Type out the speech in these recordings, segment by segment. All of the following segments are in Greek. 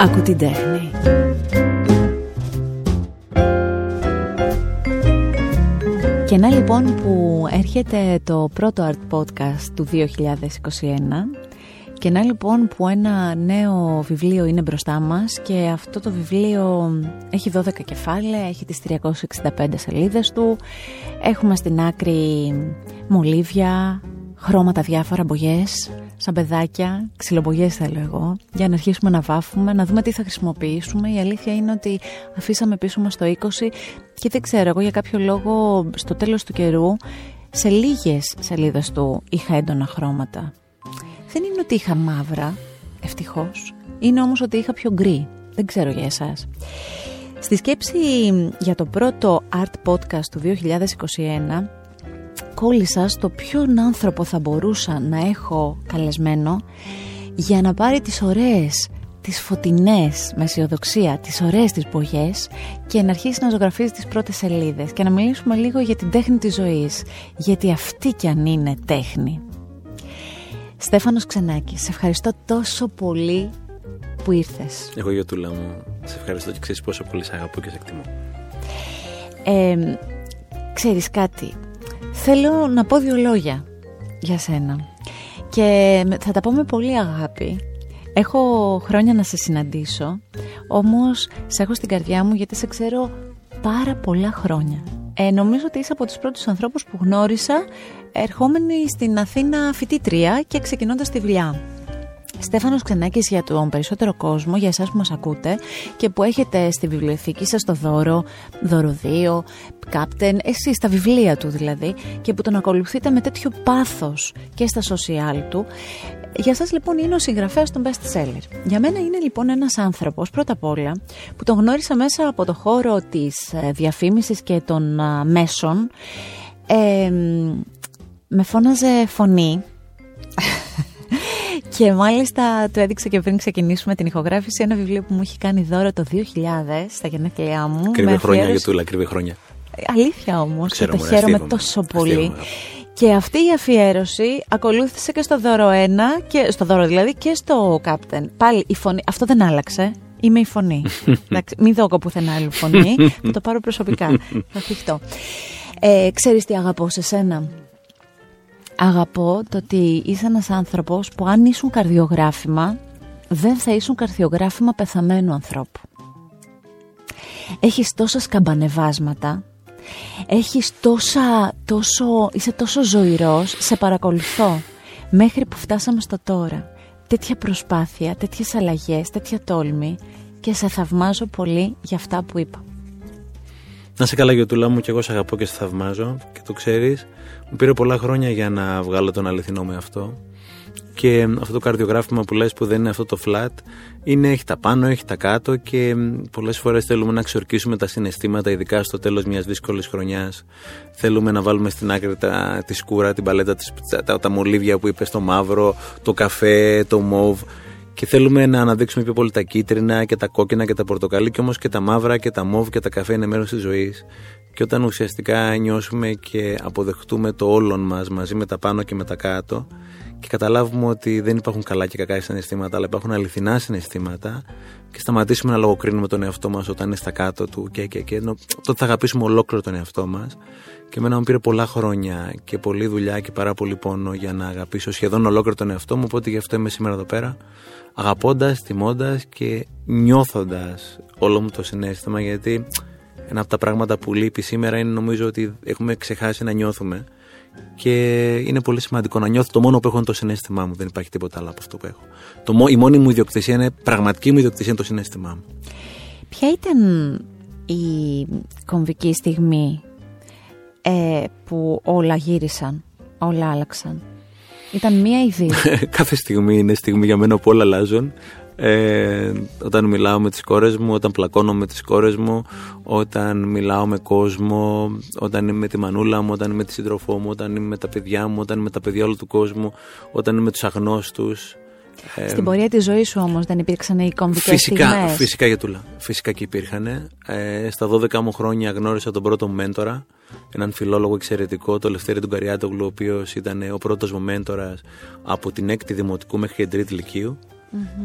Ακού την τέχνη. Και να λοιπόν που έρχεται το πρώτο Art Podcast του 2021 και να λοιπόν που ένα νέο βιβλίο είναι μπροστά μας και αυτό το βιβλίο έχει 12 κεφάλαια, έχει τις 365 σελίδες του, έχουμε στην άκρη μολύβια, χρώματα διάφορα, μπογιές, σαν παιδάκια, ξυλομπογιές θέλω εγώ, για να αρχίσουμε να βάφουμε, να δούμε τι θα χρησιμοποιήσουμε. Η αλήθεια είναι ότι αφήσαμε πίσω μας το 20 και δεν ξέρω, εγώ για κάποιο λόγο στο τέλος του καιρού σε λίγες σελίδες του είχα έντονα χρώματα. Δεν είναι ότι είχα μαύρα, ευτυχώς, είναι όμως ότι είχα πιο γκρι. Δεν ξέρω για εσάς. Στη σκέψη για το πρώτο Art Podcast του 2021 κόλλησα στο ποιον άνθρωπο θα μπορούσα να έχω καλεσμένο για να πάρει τις ωραίες, τις φωτεινές με αισιοδοξία, τις ωραίες τις μπογιές και να αρχίσει να ζωγραφίζει τις πρώτες σελίδες και να μιλήσουμε λίγο για την τέχνη της ζωής, γιατί αυτή κι αν είναι τέχνη. Στέφανος Ξενάκης, σε ευχαριστώ τόσο πολύ που ήρθες. Εγώ Γιωτούλα μου, σε ευχαριστώ και ξέρεις πόσο πολύ σε αγαπώ και σε εκτιμώ. Ε, ξέρεις κάτι, Θέλω να πω δύο λόγια για σένα και θα τα πω με πολύ αγάπη. Έχω χρόνια να σε συναντήσω, όμως σε έχω στην καρδιά μου γιατί σε ξέρω πάρα πολλά χρόνια. Ε, νομίζω ότι είσαι από τους πρώτους ανθρώπους που γνώρισα ερχόμενοι στην Αθήνα φοιτήτρια και ξεκινώντας τη δουλειά. Στέφανος Ξενάκης για τον περισσότερο κόσμο, για εσάς που μας ακούτε και που έχετε στη βιβλιοθήκη σας το δώρο, δωροδίο, κάπτεν, εσείς τα βιβλία του δηλαδή και που τον ακολουθείτε με τέτοιο πάθος και στα social του. Για σας λοιπόν είναι ο συγγραφέας των best seller. Για μένα είναι λοιπόν ένας άνθρωπος πρώτα απ' όλα που τον γνώρισα μέσα από το χώρο της ε, διαφήμισης και των ε, μέσων. Ε, με φώναζε φωνή και μάλιστα του έδειξα και πριν ξεκινήσουμε την ηχογράφηση ένα βιβλίο που μου έχει κάνει δώρο το 2000 στα γενέθλιά μου. Κρύβε χρόνια για τούλα, κρύβε χρόνια. Αλήθεια όμως. Και το χαίρομαι τόσο πολύ. Και αυτή η αφιέρωση ακολούθησε και στο δώρο 1, και, στο δώρο δηλαδή και στο Captain. Πάλι η φωνή, αυτό δεν άλλαξε. Είμαι η φωνή. Εντάξει, μην δω πουθενά άλλη φωνή. θα το πάρω προσωπικά. θα θυχτώ. Ε, ξέρεις τι αγαπώ σε σένα; Αγαπώ το ότι είσαι ένας άνθρωπος που αν ήσουν καρδιογράφημα δεν θα ήσουν καρδιογράφημα πεθαμένου ανθρώπου. Έχεις τόσα σκαμπανεβάσματα, έχεις τόσα, τόσο, είσαι τόσο ζωηρός, σε παρακολουθώ μέχρι που φτάσαμε στο τώρα. Τέτοια προσπάθεια, τέτοιες αλλαγές, τέτοια τόλμη και σε θαυμάζω πολύ για αυτά που είπα. Να σε καλά Γιωτούλα μου και εγώ σε αγαπώ και σε θαυμάζω και το ξέρεις. Μου πήρε πολλά χρόνια για να βγάλω τον αληθινό με αυτό. Και αυτό το καρδιογράφημα που λες που δεν είναι αυτό το flat είναι, έχει τα πάνω, έχει τα κάτω και πολλές φορές θέλουμε να ξορκίσουμε τα συναισθήματα ειδικά στο τέλος μιας δύσκολης χρονιάς. Θέλουμε να βάλουμε στην άκρη τα, τη σκούρα, την παλέτα, τα, τα μολύβια που είπε το μαύρο, το καφέ, το μόβ και θέλουμε να αναδείξουμε πιο πολύ τα κίτρινα και τα κόκκινα και τα πορτοκαλί και όμως και τα μαύρα και τα μόβ και τα καφέ είναι μέρος της ζωής και όταν ουσιαστικά νιώσουμε και αποδεχτούμε το όλον μας μαζί με τα πάνω και με τα κάτω και καταλάβουμε ότι δεν υπάρχουν καλά και κακά συναισθήματα, αλλά υπάρχουν αληθινά συναισθήματα και σταματήσουμε να λογοκρίνουμε τον εαυτό μας όταν είναι στα κάτω του και, και, και τότε θα αγαπήσουμε ολόκληρο τον εαυτό μας. Και εμένα μου πήρε πολλά χρόνια και πολλή δουλειά και πάρα πολύ πόνο για να αγαπήσω σχεδόν ολόκληρο τον εαυτό μου. Οπότε γι' αυτό είμαι σήμερα εδώ πέρα, αγαπώντας, τιμώντας και νιώθοντας όλο μου το συνέστημα, γιατί ένα από τα πράγματα που λείπει σήμερα είναι νομίζω ότι έχουμε ξεχάσει να νιώθουμε. Και είναι πολύ σημαντικό να νιώθω. Το μόνο που έχω είναι το συνέστημά μου. Δεν υπάρχει τίποτα άλλο από αυτό που έχω. Το, η μόνη μου ιδιοκτησία είναι, πραγματική μου ιδιοκτησία είναι το συνέστημά μου. Ποια ήταν η κομβική στιγμή ε, που όλα γύρισαν, όλα άλλαξαν; Ήταν μία ή δύο. Κάθε στιγμή είναι στιγμή για μένα που όλα αλλάζουν. Ε, όταν μιλάω με τις κόρες μου, όταν πλακώνω με τις κόρες μου, όταν μιλάω με κόσμο, όταν είμαι με τη μανούλα μου, όταν είμαι με τη σύντροφό μου, όταν είμαι με τα παιδιά μου, όταν είμαι με τα παιδιά όλου του κόσμου, όταν είμαι με τους αγνώστους. Ε, Στην πορεία της ζωής σου όμως δεν υπήρξαν οι κομβικές φυσικά, στιγμές; Φυσικά Γιατούλα, φυσικά και υπήρχαν. Ε, στα 12 μου χρόνια γνώρισα τον πρώτο μου μέντορα, έναν φιλόλογο εξαιρετικό, το Λευτέρη του Καριάτογλου, ο οποίος ήταν ο πρώτος μου μέντορας από την 6η Δημοτικού μέχρι την 3η Λυκείου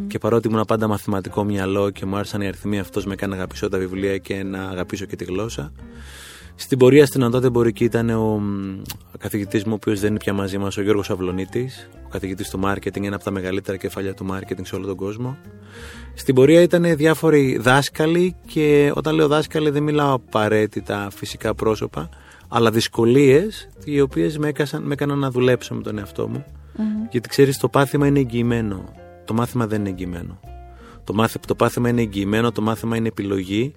Και παρότι ήμουν πάντα μαθηματικό μυαλό και μου άρεσαν οι αριθμοί, αυτός με έκανε να αγαπήσω τα βιβλία και να αγαπήσω και τη γλώσσα. Στην πορεία στην Αντάτε Εμπορική ήταν ο καθηγητής μου, ο οποίος δεν είναι πια μαζί μας, ο Γιώργος Αυλονίτης, ο καθηγητής του μάρκετινγκ, ένα από τα μεγαλύτερα κεφάλια του μάρκετινγκ σε όλο τον κόσμο. Στην πορεία ήταν διάφοροι δάσκαλοι και όταν λέω δάσκαλοι δεν μιλάω απαραίτητα φυσικά πρόσωπα, αλλά δυσκολίες οι οποίες με, με έκαναν να δουλέψω με τον εαυτό μου. Γιατί ξέρεις, το πάθημα είναι εγγυημένο. Το μάθημα δεν είναι εγγυημένο. Το, μάθη, το πάθημα είναι εγγυημένο, το μάθημα είναι επιλογή.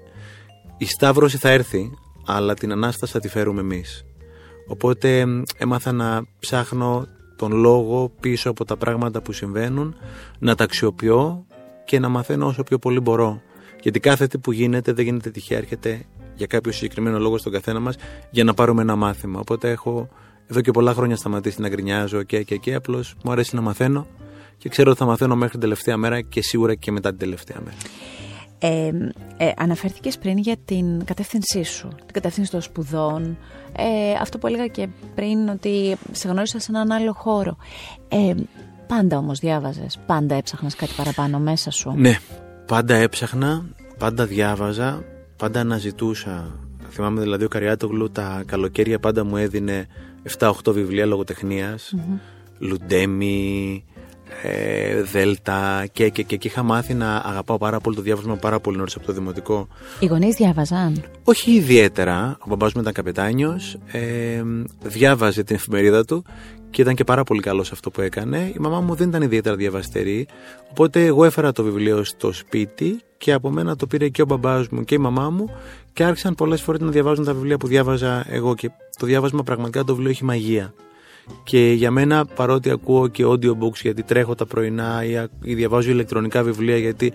Η σταύρωση θα έρθει, αλλά την Ανάσταση θα τη φέρουμε εμείς. Οπότε έμαθα να ψάχνω τον λόγο πίσω από τα πράγματα που συμβαίνουν, να τα αξιοποιώ και να μαθαίνω όσο πιο πολύ μπορώ. Γιατί κάθε τι που γίνεται δεν γίνεται τυχαία, έρχεται για κάποιο συγκεκριμένο λόγο στον καθένα μας για να πάρουμε ένα μάθημα. Οπότε έχω εδώ και πολλά χρόνια σταματήσει να γκρινιάζω και και και απλώς μου αρέσει να μαθαίνω και ξέρω ότι θα μαθαίνω μέχρι την τελευταία μέρα και σίγουρα και μετά την τελευταία μέρα. Ε, ε, αναφέρθηκες πριν για την κατεύθυνσή σου, την κατεύθυνση των σπουδών. Ε, αυτό που έλεγα και πριν ότι σε γνώρισα σε έναν άλλο χώρο. Ε, πάντα όμως διάβαζες, πάντα έψαχνας κάτι παραπάνω μέσα σου. Ναι, πάντα έψαχνα, πάντα διάβαζα, πάντα αναζητούσα. Θυμάμαι δηλαδή ο Καριάτογλου τα καλοκαίρια πάντα μου έδινε 7-8 βιβλία λογοτεχνίας, mm-hmm. Λουντέμι, ε, Δέλτα και, και, και, και είχα μάθει να αγαπάω πάρα πολύ το διάβασμα πάρα πολύ νωρίς από το δημοτικό. Οι γονείς διάβαζαν; Όχι ιδιαίτερα. Ο μπαμπάς μου ήταν καπετάνιος, ε, διάβαζε την εφημερίδα του και ήταν και πάρα πολύ καλός σε αυτό που έκανε. Η μαμά μου δεν ήταν ιδιαίτερα διαβαστερή, οπότε εγώ έφερα το βιβλίο στο σπίτι και από μένα το πήρε και ο μπαμπάς μου και η μαμά μου και άρχισαν πολλές φορές να διαβάζουν τα βιβλία που διάβαζα εγώ και το διάβασμα πραγματικά το βιβλίο έχει μαγεία. Και για μένα, παρότι ακούω και audiobooks γιατί τρέχω τα πρωινά ή, διαβάζω ηλεκτρονικά βιβλία γιατί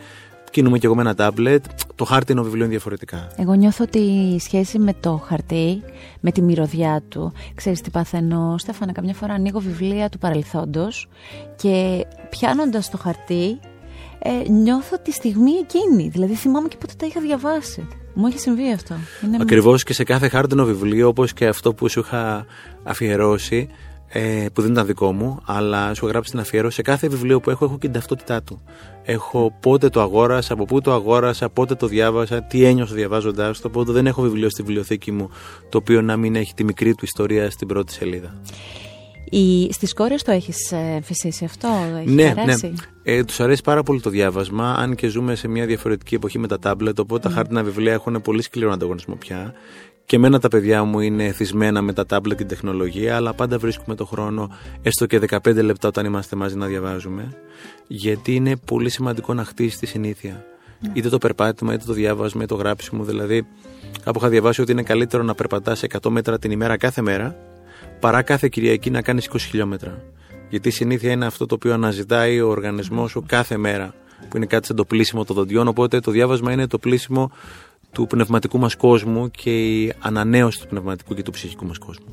κινούμε και εγώ με ένα τάμπλετ, το χάρτη είναι βιβλίο διαφορετικά. Εγώ νιώθω ότι η σχέση με το χαρτί, με τη μυρωδιά του, ξέρεις τι παθαίνω, Στέφανα, καμιά φορά ανοίγω βιβλία του παρελθόντος και πιάνοντας το χαρτί ε, νιώθω τη στιγμή εκείνη. Δηλαδή θυμάμαι και πότε τα είχα διαβάσει. Μου έχει συμβεί αυτό. Ακριβώς και σε κάθε χάρτινο βιβλίο, όπως και αυτό που σου είχα αφιερώσει, ε, που δεν ήταν δικό μου, αλλά σου γράψει την αφιέρωση. Σε κάθε βιβλίο που έχω, έχω και την ταυτότητά του. Έχω πότε το αγόρασα, από πού το αγόρασα, πότε το διάβασα, τι ένιωσα διαβάζοντάς το. Οπότε δεν έχω βιβλίο στη βιβλιοθήκη μου το οποίο να μην έχει τη μικρή του ιστορία στην πρώτη σελίδα. Η... Στις κόρες το έχεις ε, φυσήσει αυτό, έχεις ναι, ναι. Ε, τους αρέσει πάρα πολύ το διάβασμα, αν και ζούμε σε μια διαφορετική εποχή με τα τάμπλετ. Οπότε mm. τα ναι. χάρτινα βιβλία έχουν πολύ σκληρό ανταγωνισμό πια. Και εμένα τα παιδιά μου είναι θυσμένα με τα τάμπλετ και την τεχνολογία, αλλά πάντα βρίσκουμε το χρόνο, έστω και 15 λεπτά όταν είμαστε μαζί να διαβάζουμε, γιατί είναι πολύ σημαντικό να χτίσεις τη συνήθεια. Mm. Είτε το περπάτημα, είτε το διάβασμα, είτε το γράψιμο. Δηλαδή, κάπου είχα διαβάσει ότι είναι καλύτερο να περπατάς 100 μέτρα την ημέρα κάθε μέρα, παρά κάθε Κυριακή να κάνεις 20 χιλιόμετρα. Γιατί η συνήθεια είναι αυτό το οποίο αναζητάει ο οργανισμός σου κάθε μέρα, που είναι κάτι σαν το πλήσιμο των δοντιών. Οπότε το διάβασμα είναι το πλήσιμο του πνευματικού μας κόσμου και η ανανέωση του πνευματικού και του ψυχικού μας κόσμου.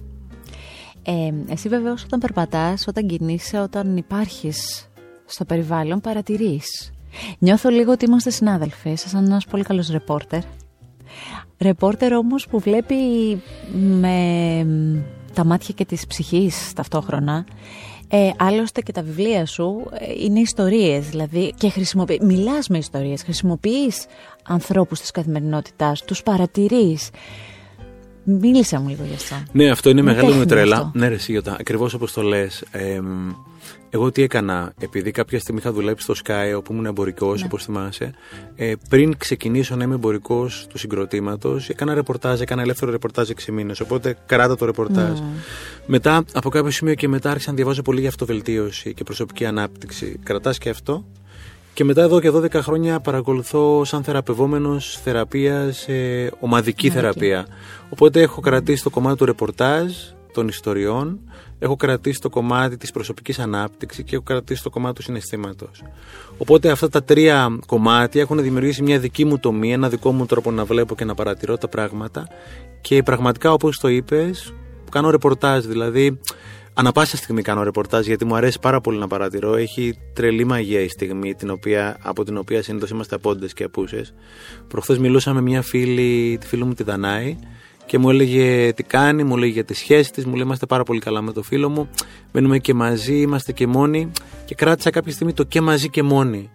Ε, εσύ βεβαίω όταν περπατάς, όταν κινείσαι, όταν υπάρχεις στο περιβάλλον παρατηρείς. Νιώθω λίγο ότι είμαστε συνάδελφοι, είσαι σαν ένας πολύ καλός ρεπόρτερ. Ρεπόρτερ όμως που βλέπει με τα μάτια και της ψυχής ταυτόχρονα ε, άλλωστε και τα βιβλία σου ε, είναι ιστορίες, δηλαδή και χρησιμοποιεί, μιλάς με ιστορίες, χρησιμοποιείς ανθρώπους της καθημερινότητάς, τους παρατηρείς. Μίλησα μου λίγο γι' αυτό. Ναι, αυτό είναι μεγάλη μου τρέλα. Ναι, ρε Σίγιωτα, ακριβώς όπως το λες. Ε, εγώ τι έκανα, επειδή κάποια στιγμή είχα δουλέψει στο Sky, όπου ήμουν εμπορικός, ναι. όπως θυμάσαι, ε, πριν ξεκινήσω να είμαι εμπορικός του συγκροτήματος, έκανα ρεπορτάζ, έκανα ελεύθερο ρεπορτάζ 6 μήνες. Οπότε κράτα το ρεπορτάζ. Ναι. Μετά, από κάποιο σημείο και μετά, άρχισα να διαβάζω πολύ για αυτοβελτίωση και προσωπική ανάπτυξη. Κρατάς και αυτό. Και μετά εδώ και 12 χρόνια παρακολουθώ σαν θεραπευόμενος θεραπείας, ε, ομαδική θεραπεία. Οπότε έχω κρατήσει το κομμάτι του ρεπορτάζ, των ιστοριών, έχω κρατήσει το κομμάτι της προσωπικής ανάπτυξης και έχω κρατήσει το κομμάτι του συναισθήματος. Οπότε αυτά τα τρία κομμάτια έχουν δημιουργήσει μια δική μου τομή, ένα δικό μου τρόπο να βλέπω και να παρατηρώ τα πράγματα και πραγματικά όπως το είπες, κάνω ρεπορτάζ, δηλαδή Ανά πάσα στιγμή κάνω ρεπορτάζ γιατί μου αρέσει πάρα πολύ να παρατηρώ. Έχει τρελή μαγεία η στιγμή την οποία, από την οποία συνήθως είμαστε απόντες και απούσες. Προχθές μιλούσα με μια φίλη, τη φίλη μου τη Δανάη, και μου έλεγε τι κάνει, μου έλεγε για τη σχέση της. Μου λέει: Είμαστε πάρα πολύ καλά με το φίλο μου. Μένουμε και μαζί, είμαστε και μόνοι. και κράτησα κάποια στιγμή το και μαζί και μόνοι.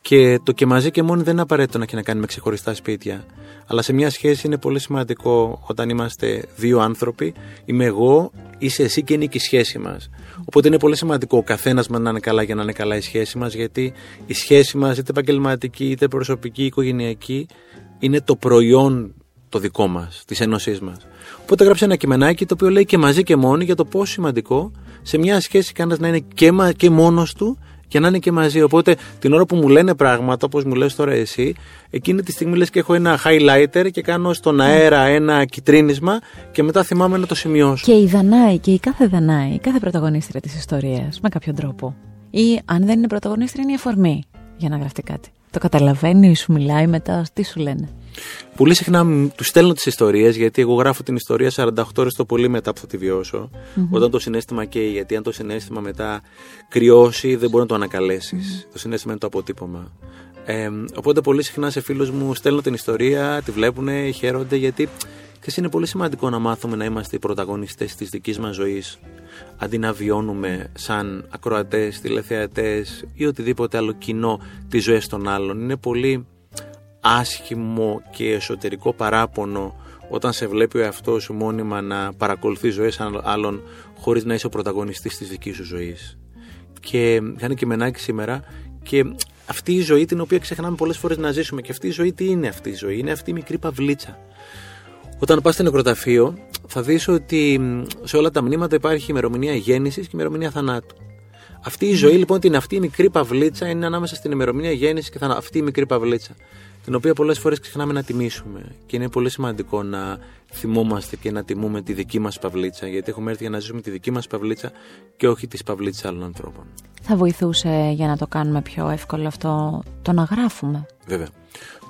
Και το και μαζί και μόνοι δεν είναι απαραίτητο να έχει να κάνει με ξεχωριστά σπίτια. Αλλά σε μια σχέση είναι πολύ σημαντικό όταν είμαστε δύο άνθρωποι. Είμαι εγώ, είσαι εσύ και είναι και η σχέση μας. Οπότε είναι πολύ σημαντικό ο καθένας μας να είναι καλά για να είναι καλά η σχέση μας, γιατί η σχέση μας, είτε επαγγελματική, είτε προσωπική, οικογενειακή, είναι το προϊόν το δικό μας, της ένωσής μας. Οπότε γράψα ένα κειμενάκι το οποίο λέει και μαζί και μόνοι για το πόσο σημαντικό σε μια σχέση κανένας να είναι και, και μόνος του και να είναι και μαζί. Οπότε την ώρα που μου λένε πράγματα, όπως μου λες τώρα εσύ, εκείνη τη στιγμή λες και έχω ένα highlighter και κάνω στον αέρα ένα κυτρίνισμα και μετά θυμάμαι να το σημειώσω. Και η Δανάη, και η κάθε Δανάη, η κάθε πρωταγωνίστρια της ιστορίας, με κάποιο τρόπο. Ή αν δεν είναι πρωταγωνίστρια, είναι η αφορμή για να γραφτεί κάτι. Το καταλαβαίνεις, σου μιλάει μετά, τι σου λένε. Πολύ συχνά τους στέλνω τις ιστορίες, γιατί εγώ γράφω την ιστορία 48 ώρες το πολύ μετά που θα τη βιωσω Όταν το συνέστημα καίει, γιατί αν το συνέστημα μετά κρυώσει, δεν μπορεί να το ανακαλεσει Το συνέστημα είναι το αποτύπωμα. Ε, οπότε πολύ συχνά σε φίλους μου στέλνω την ιστορία, τη βλέπουν, χαίρονται, γιατί ξέρεις, είναι πολύ σημαντικό να μάθουμε να είμαστε οι πρωταγωνιστές της δικής μας ζωής. Αντί να βιώνουμε σαν ακροατές, τηλεθεατές ή οτιδήποτε άλλο κοινό τις ζωές των άλλων. Είναι πολύ άσχημο και εσωτερικό παράπονο όταν σε βλέπει ο εαυτός σου μόνιμα να παρακολουθείς ζωές άλλων χωρίς να είσαι ο πρωταγωνιστής της δικής σου ζωής. Και κάνει και μενάκι σήμερα και αυτή η ζωή την οποία ξεχνάμε πολλές φορές να ζήσουμε και αυτή η ζωή τι είναι αυτή η ζωή, είναι αυτή η μικρή παυλίτσα. Όταν πας στο νεκροταφείο θα δεις ότι σε όλα τα μνήματα υπάρχει ημερομηνία γέννησης και ημερομηνία θανάτου. Αυτή η ζωή λοιπόν, την αυτή η μικρή παυλίτσα είναι ανάμεσα στην ημερομηνία γέννησης και θανάτου. Αυτή η μικρή παυλίτσα την οποία πολλές φορές ξεχνάμε να τιμήσουμε. Και είναι πολύ σημαντικό να θυμόμαστε και να τιμούμε τη δική μας παυλίτσα, γιατί έχουμε έρθει για να ζήσουμε τη δική μας παυλίτσα και όχι τη παυλίτσα άλλων ανθρώπων. Θα βοηθούσε για να το κάνουμε πιο εύκολο αυτό το να γράφουμε. Βέβαια.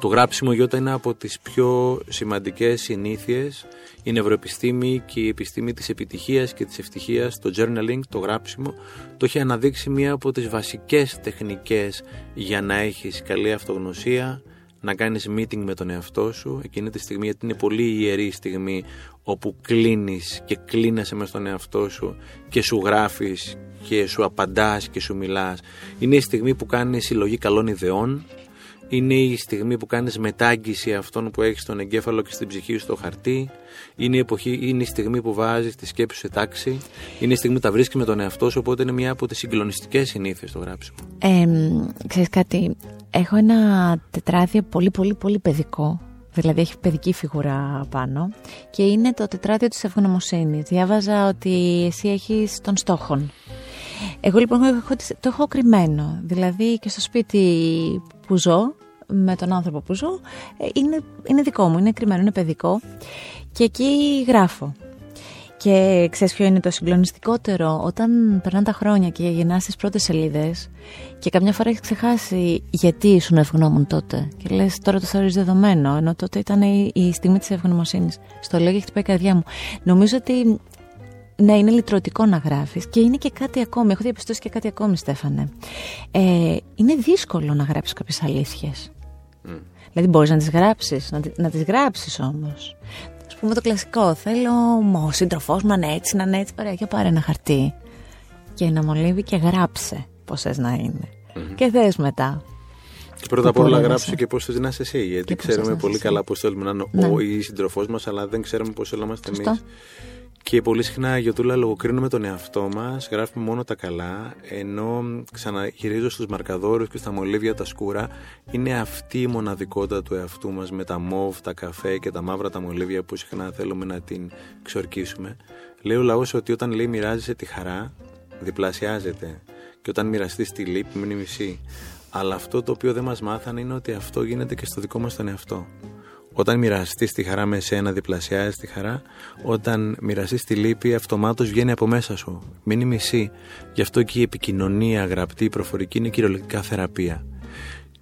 Το γράψιμο Γιώτα είναι από τις πιο σημαντικές συνήθειες. Η νευροεπιστήμη και η επιστήμη της επιτυχίας και της ευτυχίας, το journaling, το γράψιμο, το έχει αναδείξει μία από τις βασικές τεχνικές για να έχεις καλή αυτογνωσία, να κάνεις meeting με τον εαυτό σου. Εκείνη τη στιγμή γιατί είναι πολύ ιερή στιγμή όπου κλείνεις και κλείνεσαι μες τον εαυτό σου και σου γράφεις και σου απαντάς και σου μιλάς. Είναι η στιγμή που κάνεις συλλογή καλών ιδεών είναι η στιγμή που κάνεις μετάγγιση αυτών που έχεις στον εγκέφαλο και στην ψυχή σου στο χαρτί. Είναι η, εποχή, είναι η στιγμή που βάζεις τη σκέψη σε τάξη. Είναι η στιγμή που τα βρίσκεις με τον εαυτό σου οπότε είναι μια από τις συγκλονιστικές συνήθειες το γράψιμο. Ε, Ξέρεις κάτι Έχω ένα τετράδιο πολύ πολύ πολύ παιδικό. Δηλαδή έχει παιδική φιγουρά πάνω Και είναι το τετράδιο της ευγνωμοσύνης. Διάβαζα ότι εσύ έχεις τον στόχων εγώ λοιπόν έχω, το έχω κρυμμένο. Δηλαδή και στο σπίτι που ζω, με τον άνθρωπο που ζω, ε, είναι, είναι δικό μου, είναι κρυμμένο, είναι παιδικό. Και εκεί γράφω. Και ξέρεις ποιο είναι το συγκλονιστικότερο, όταν περνάνε τα χρόνια και γεννάς τις πρώτες σελίδες και καμιά φορά έχεις ξεχάσει γιατί ήσουν ευγνώμων τότε. Και λες, τώρα το θεωρείς δεδομένο, ενώ τότε ήταν η, η στιγμή της ευγνωμοσύνης. Στο λέω και χτυπάει η καρδιά μου. Νομίζω ότι ναι, είναι λυτρωτικό να γράφεις και είναι και κάτι ακόμη. Έχω διαπιστώσει και κάτι ακόμη, Στέφανε. Ε, είναι δύσκολο να γράψεις κάποιες αλήθειες. Mm. Δηλαδή, μπορείς να τις γράψεις, να, να τις γράψεις όμως. Α πούμε το κλασικό. Θέλω ο σύντροφός μου να είναι έτσι, να είναι έτσι. Ωραία, και πάρε ένα χαρτί και να μολύβει και γράψε πώς θες να είναι. Mm-hmm. Και θες μετά. Και πρώτα απ' όλα γράψει και πώς θες να είσαι εσύ. Γιατί ξέρουμε πολύ καλά πώς θέλουμε να είναι ναι. ο ή η σύντροφός μας, αλλά δεν ξέρουμε πώς θέλουμε να είμαστε εμείς. Και πολύ συχνά, Γιωτούλα, λογοκρίνουμε τον εαυτό μας, γράφουμε μόνο τα καλά, ενώ ξαναγυρίζω στους μαρκαδόρους και στα μολύβια τα σκούρα, είναι αυτή η μοναδικότητα του εαυτού μας με τα μόβ, τα καφέ και τα μαύρα τα μολύβια που συχνά θέλουμε να την ξορκίσουμε. Λέει ο λαός ότι όταν λέει μοιράζεσαι τη χαρά, διπλασιάζεται. Και όταν μοιραστείς τη λύπη, μείνει μισή. Αλλά αυτό το οποίο δεν μας μάθανε είναι ότι αυτό γίνεται και στο δικό μας τον εαυτό. Όταν μοιραστεί τη χαρά με εσένα, διπλασιάζει τη χαρά. Όταν μοιραστείς τη λύπη, αυτομάτως βγαίνει από μέσα σου. Μείνει μισή. Γι' αυτό και η επικοινωνία, γραπτή, προφορική είναι κυριολεκτικά θεραπεία.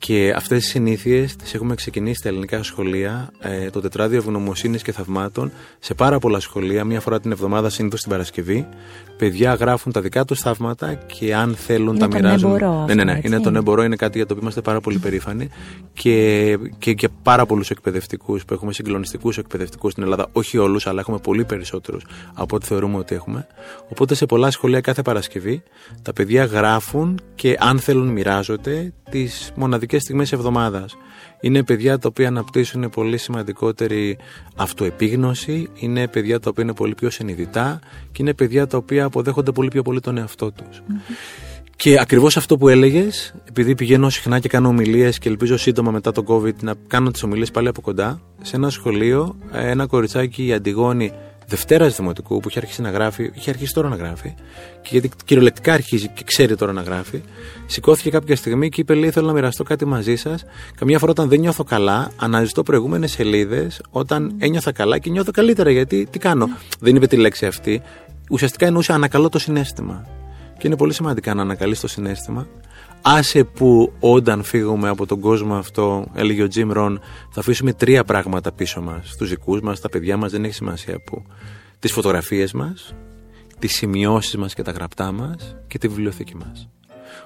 Και αυτές τις συνήθειες τις έχουμε ξεκινήσει στα ελληνικά σχολεία, ε, το τετράδιο ευγνωμοσύνης και θαυμάτων, σε πάρα πολλά σχολεία, μία φορά την εβδομάδα, συνήθως την Παρασκευή. Παιδιά γράφουν τα δικά τους θαύματα και αν θέλουν είναι τα μοιράζουν. Εμπορό, ναι, ναι, ναι. Είναι τον εμπορό, είναι κάτι για το οποίο είμαστε πάρα πολύ περήφανοι. Και, και, και πάρα πολλούς εκπαιδευτικούς που έχουμε συγκλονιστικούς εκπαιδευτικούς στην Ελλάδα. Όχι όλους, αλλά έχουμε πολύ περισσότερους από ό,τι θεωρούμε ότι έχουμε. Οπότε σε πολλά σχολεία κάθε Παρασκευή τα παιδιά γράφουν και αν θέλουν μοιράζονται τις μοναδικές στιγμές εβδομάδας. Είναι παιδιά τα οποία αναπτύσσουν πολύ σημαντικότερη αυτοεπίγνωση, είναι παιδιά τα οποία είναι πολύ πιο συνειδητά και είναι παιδιά τα οποία αποδέχονται πολύ πιο πολύ τον εαυτό τους. Και ακριβώς αυτό που έλεγες, επειδή πηγαίνω συχνά και κάνω ομιλίες και ελπίζω σύντομα μετά τον COVID να κάνω τις ομιλίες πάλι από κοντά, σε ένα σχολείο, ένα κοριτσάκι η Αντιγόνη Δευτέρα Δημοτικού που είχε αρχίσει να γράφει, είχε αρχίσει τώρα να γράφει, και γιατί κυριολεκτικά αρχίζει και ξέρει τώρα να γράφει, σηκώθηκε κάποια στιγμή και είπε: Λέει, θέλω να μοιραστώ κάτι μαζί σας. Καμιά φορά όταν δεν νιώθω καλά, αναζητώ προηγούμενες σελίδες όταν ένιωθα καλά και νιώθω καλύτερα. Γιατί τι κάνω. Δεν είπε τη λέξη αυτή. Ουσιαστικά εννοούσε ανακαλώ το συνέστημα. Και είναι πολύ σημαντικά να ανακαλείς το συνέστημα. Άσε που όταν φύγουμε από τον κόσμο αυτό, έλεγε ο Τζιμ Ρον, θα αφήσουμε τρία πράγματα πίσω μας. Τους δικούς μας, τα παιδιά μας, δεν έχει σημασία που. Τις φωτογραφίες μας, τις σημειώσεις μας και τα γραπτά μας και τη βιβλιοθήκη μας.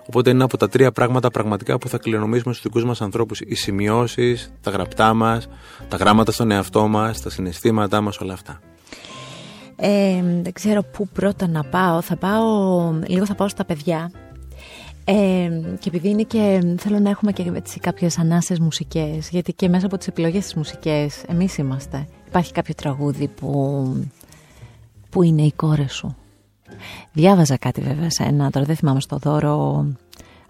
Οπότε είναι από τα τρία πράγματα πραγματικά που θα κληρονομήσουμε στους δικούς μας ανθρώπους. Οι σημειώσεις, τα γραπτά μας, τα γράμματα στον εαυτό μας, τα συναισθήματά μας, όλα αυτά. Ε, δεν ξέρω πού πρώτα να πάω. Θα πάω, λίγο θα πάω στα παιδιά. Ε, και επειδή είναι και θέλω να έχουμε και έτσι, κάποιες ανάσες μουσικές γιατί και μέσα από τις επιλογές της μουσικές εμείς είμαστε. Υπάρχει κάποιο τραγούδι που, που είναι η κόρη σου; Διάβαζα κάτι βέβαια σε ένα τώρα δεν θυμάμαι στο δώρο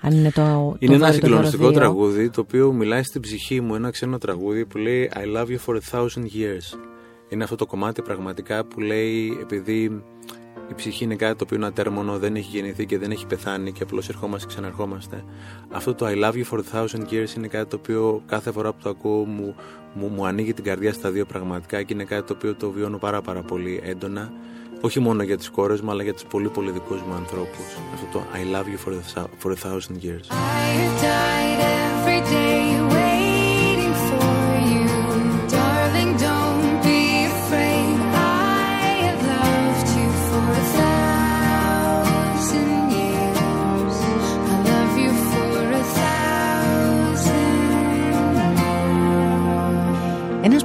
αν είναι το, είναι ένα συγκλονιστικό τραγούδι το οποίο μιλάει στην ψυχή μου ένα ξένο τραγούδι που λέει I love you for a thousand years είναι αυτό το κομμάτι πραγματικά που λέει επειδή η ψυχή είναι κάτι το οποίο είναι ατέρμονο, δεν έχει γεννηθεί και δεν έχει πεθάνει και απλώς ερχόμαστε και ξαναρχόμαστε. Αυτό το I love you for a thousand years είναι κάτι το οποίο κάθε φορά που το ακούω μου, μου, μου ανοίγει την καρδιά στα δύο πραγματικά και είναι κάτι το οποίο το βιώνω πάρα πάρα πολύ έντονα. Όχι μόνο για τις κόρες μου αλλά για τους πολύ πολύ δικούς μου ανθρώπους. Αυτό το I love you for a, for a thousand years. Ένας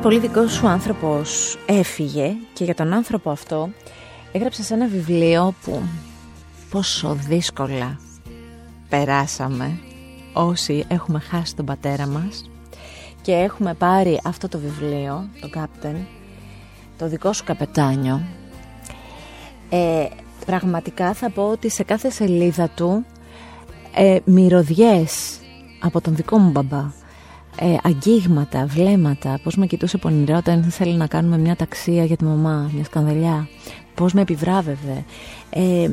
πολύ δικός σου άνθρωπος έφυγε και για τον άνθρωπο αυτό έγραψες ένα βιβλίο που πόσο δύσκολα περάσαμε όσοι έχουμε χάσει τον πατέρα μας και έχουμε πάρει αυτό το βιβλίο, το Captain, το δικό σου καπετάνιο. Ε, πραγματικά θα πω ότι σε κάθε σελίδα του ε, μυρωδιές από τον δικό μου μπαμπά ε, αγγίγματα, βλέμματα, πώς με κοιτούσε πονηρά όταν θέλει να κάνουμε μια ταξία για τη μαμά, μια σκανδαλιά, πώς με επιβράβευε. Ε,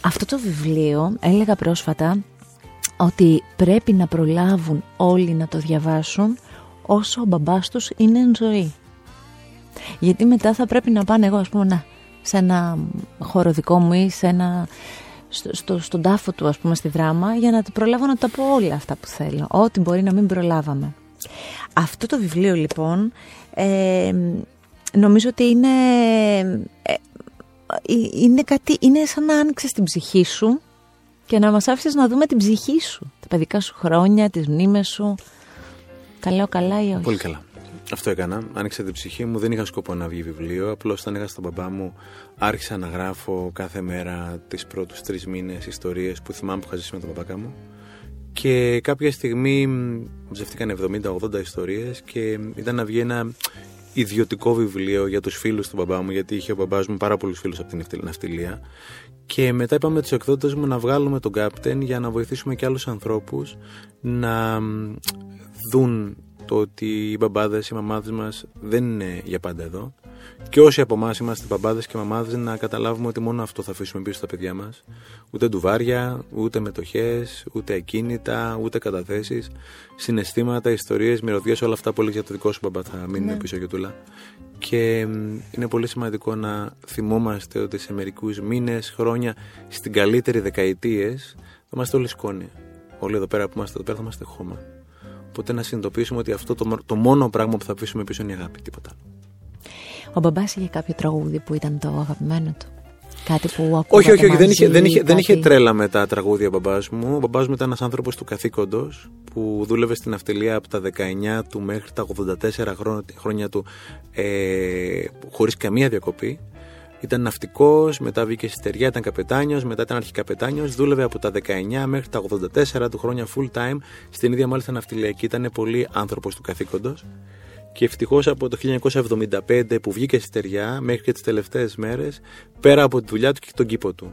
αυτό το βιβλίο έλεγα πρόσφατα ότι πρέπει να προλάβουν όλοι να το διαβάσουν όσο ο μπαμπάς τους είναι εν ζωή. Γιατί μετά θα πρέπει να πάνε εγώ ας πούμε να, σε ένα χώρο δικό μου ή σε ένα στο, στον τάφο του ας πούμε στη δράμα για να προλάβω να τα πω όλα αυτά που θέλω. Ό,τι μπορεί να μην προλάβαμε. Αυτό το βιβλίο λοιπόν ε, νομίζω ότι είναι ε, είναι, κάτι, είναι σαν να άνοιξες την ψυχή σου και να μας άφησες να δούμε την ψυχή σου. Τα παιδικά σου χρόνια, τις μνήμες σου. Τα λέω καλά ή όχι; Πολύ καλά αυτό έκανα. Άνοιξα την ψυχή μου. Δεν είχα σκοπό να βγει βιβλίο. Απλώς όταν είχα στον μπαμπά μου, άρχισα να γράφω κάθε μέρα τις πρώτους τρεις μήνες ιστορίες που θυμάμαι που είχα ζήσει με τον μπαμπάκα μου. Και κάποια στιγμή μαζευτήκαν 70-80 ιστορίες και ήταν να βγει ένα ιδιωτικό βιβλίο για τους φίλους του μπαμπά μου, γιατί είχε ο μπαμπάς μου πάρα πολλούς φίλους από την ναυτιλία. Και μετά είπαμε τους εκδότες μου να βγάλουμε τον Κάπτεν για να βοηθήσουμε και άλλους ανθρώπους να δουν το ότι οι μπαμπάδες, οι μαμάδες μας δεν είναι για πάντα εδώ. Και όσοι από εμάς είμαστε μπαμπάδες και μαμάδες, να καταλάβουμε ότι μόνο αυτό θα αφήσουμε πίσω στα παιδιά μας. Ούτε ντουβάρια, ούτε μετοχές, ούτε ακίνητα, ούτε καταθέσεις. Συναισθήματα, ιστορίες, μυρωδιές, όλα αυτά που έλεγε για το δικό σου μπαμπά θα μείνουν ναι. πίσω για τούλα. Και είναι πολύ σημαντικό να θυμόμαστε ότι σε μερικούς μήνες, χρόνια, στην καλύτερη δεκαετίες, θα είμαστε όλοι σκόνοι. όλοι εδώ πέρα που είμαστε εδώ πέρα θα είμαστε χώμα. Οπότε να συνειδητοποιήσουμε ότι αυτό το, το μόνο πράγμα που θα αφήσουμε πίσω είναι η αγάπη, τίποτα άλλο. Ο μπαμπάς είχε κάποιο τραγούδι που ήταν το αγαπημένο του; Κάτι που ακούγατε Όχι, όχι, όχι. Δεν μαζί, είχε, δεν, είχε, δεν κάτι- είχε τρέλα με τα τραγούδια ο μπαμπάς μου. Ο μπαμπάς μου ήταν ένας άνθρωπος του καθήκοντος που δούλευε στην αυτιλία από τα 19 του μέχρι τα 84 χρόνια, χρόνια του ε, χωρίς καμία διακοπή. Ήταν ναυτικός, μετά βγήκε στη στεριά, ήταν καπετάνιος, μετά ήταν αρχικαπετάνιο. Δούλευε από τα 19 μέχρι τα 84 του χρόνια full time στην ίδια μάλιστα ναυτιλιακή. Ήταν πολύ άνθρωπος του καθήκοντος. Και ευτυχώς από το 1975 που βγήκε στη στεριά μέχρι και τις τελευταίες μέρες, πέρα από τη δουλειά του και τον κήπο του.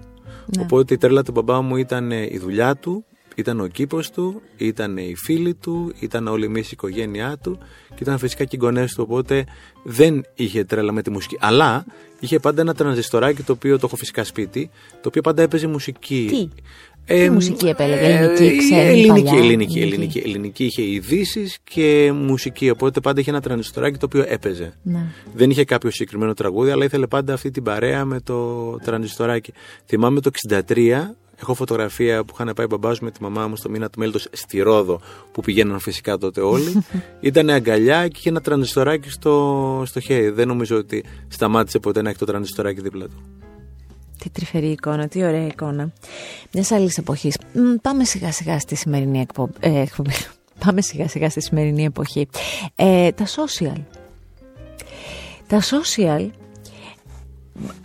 Ναι. Οπότε η τρέλα του μπαμπά μου ήταν ε, η δουλειά του, ήταν ο κήπος του, ήταν οι φίλοι του, ήταν όλη εμεί η οικογένειά του και ήταν φυσικά και οι γονές του. Οπότε δεν είχε τρέλα με τη μουσική. Αλλά είχε πάντα ένα τρανζιστοράκι το οποίο το έχω φυσικά σπίτι, το οποίο πάντα έπαιζε μουσική. Τι; Τι μουσική επέλεγε, ελληνική, ε, ξένη, ελληνική, παλιά, ελληνική, ελληνική. ελληνική, ελληνική. Είχε ειδήσεις και μουσική. Οπότε πάντα είχε ένα τρανζιστοράκι το οποίο έπαιζε. Ναι. Δεν είχε κάποιο συγκεκριμένο τραγούδι, αλλά ήθελε πάντα αυτή την παρέα με το τρανζιστοράκι. Θυμάμαι το 63, έχω φωτογραφία που είχαν πάει μπαμπάς μου με τη μαμά μου στο μήνα του μέλτος στη Ρόδο, που πηγαίναν φυσικά τότε όλοι. Ήταν αγκαλιά και είχε ένα τρανζιστοράκι στο, στο χέρι. Δεν νομίζω ότι σταμάτησε ποτέ να έχει το τρανζιστοράκι δίπλα του. Τι τρυφερή εικόνα, τι ωραία εικόνα. Μιας άλλης εποχής. Πάμε σιγά σιγά στη σημερινή εκπομπή. Ε, εκπομπή. Πάμε σιγά σιγά στη σημερινή εποχή. Ε, τα social. Τα social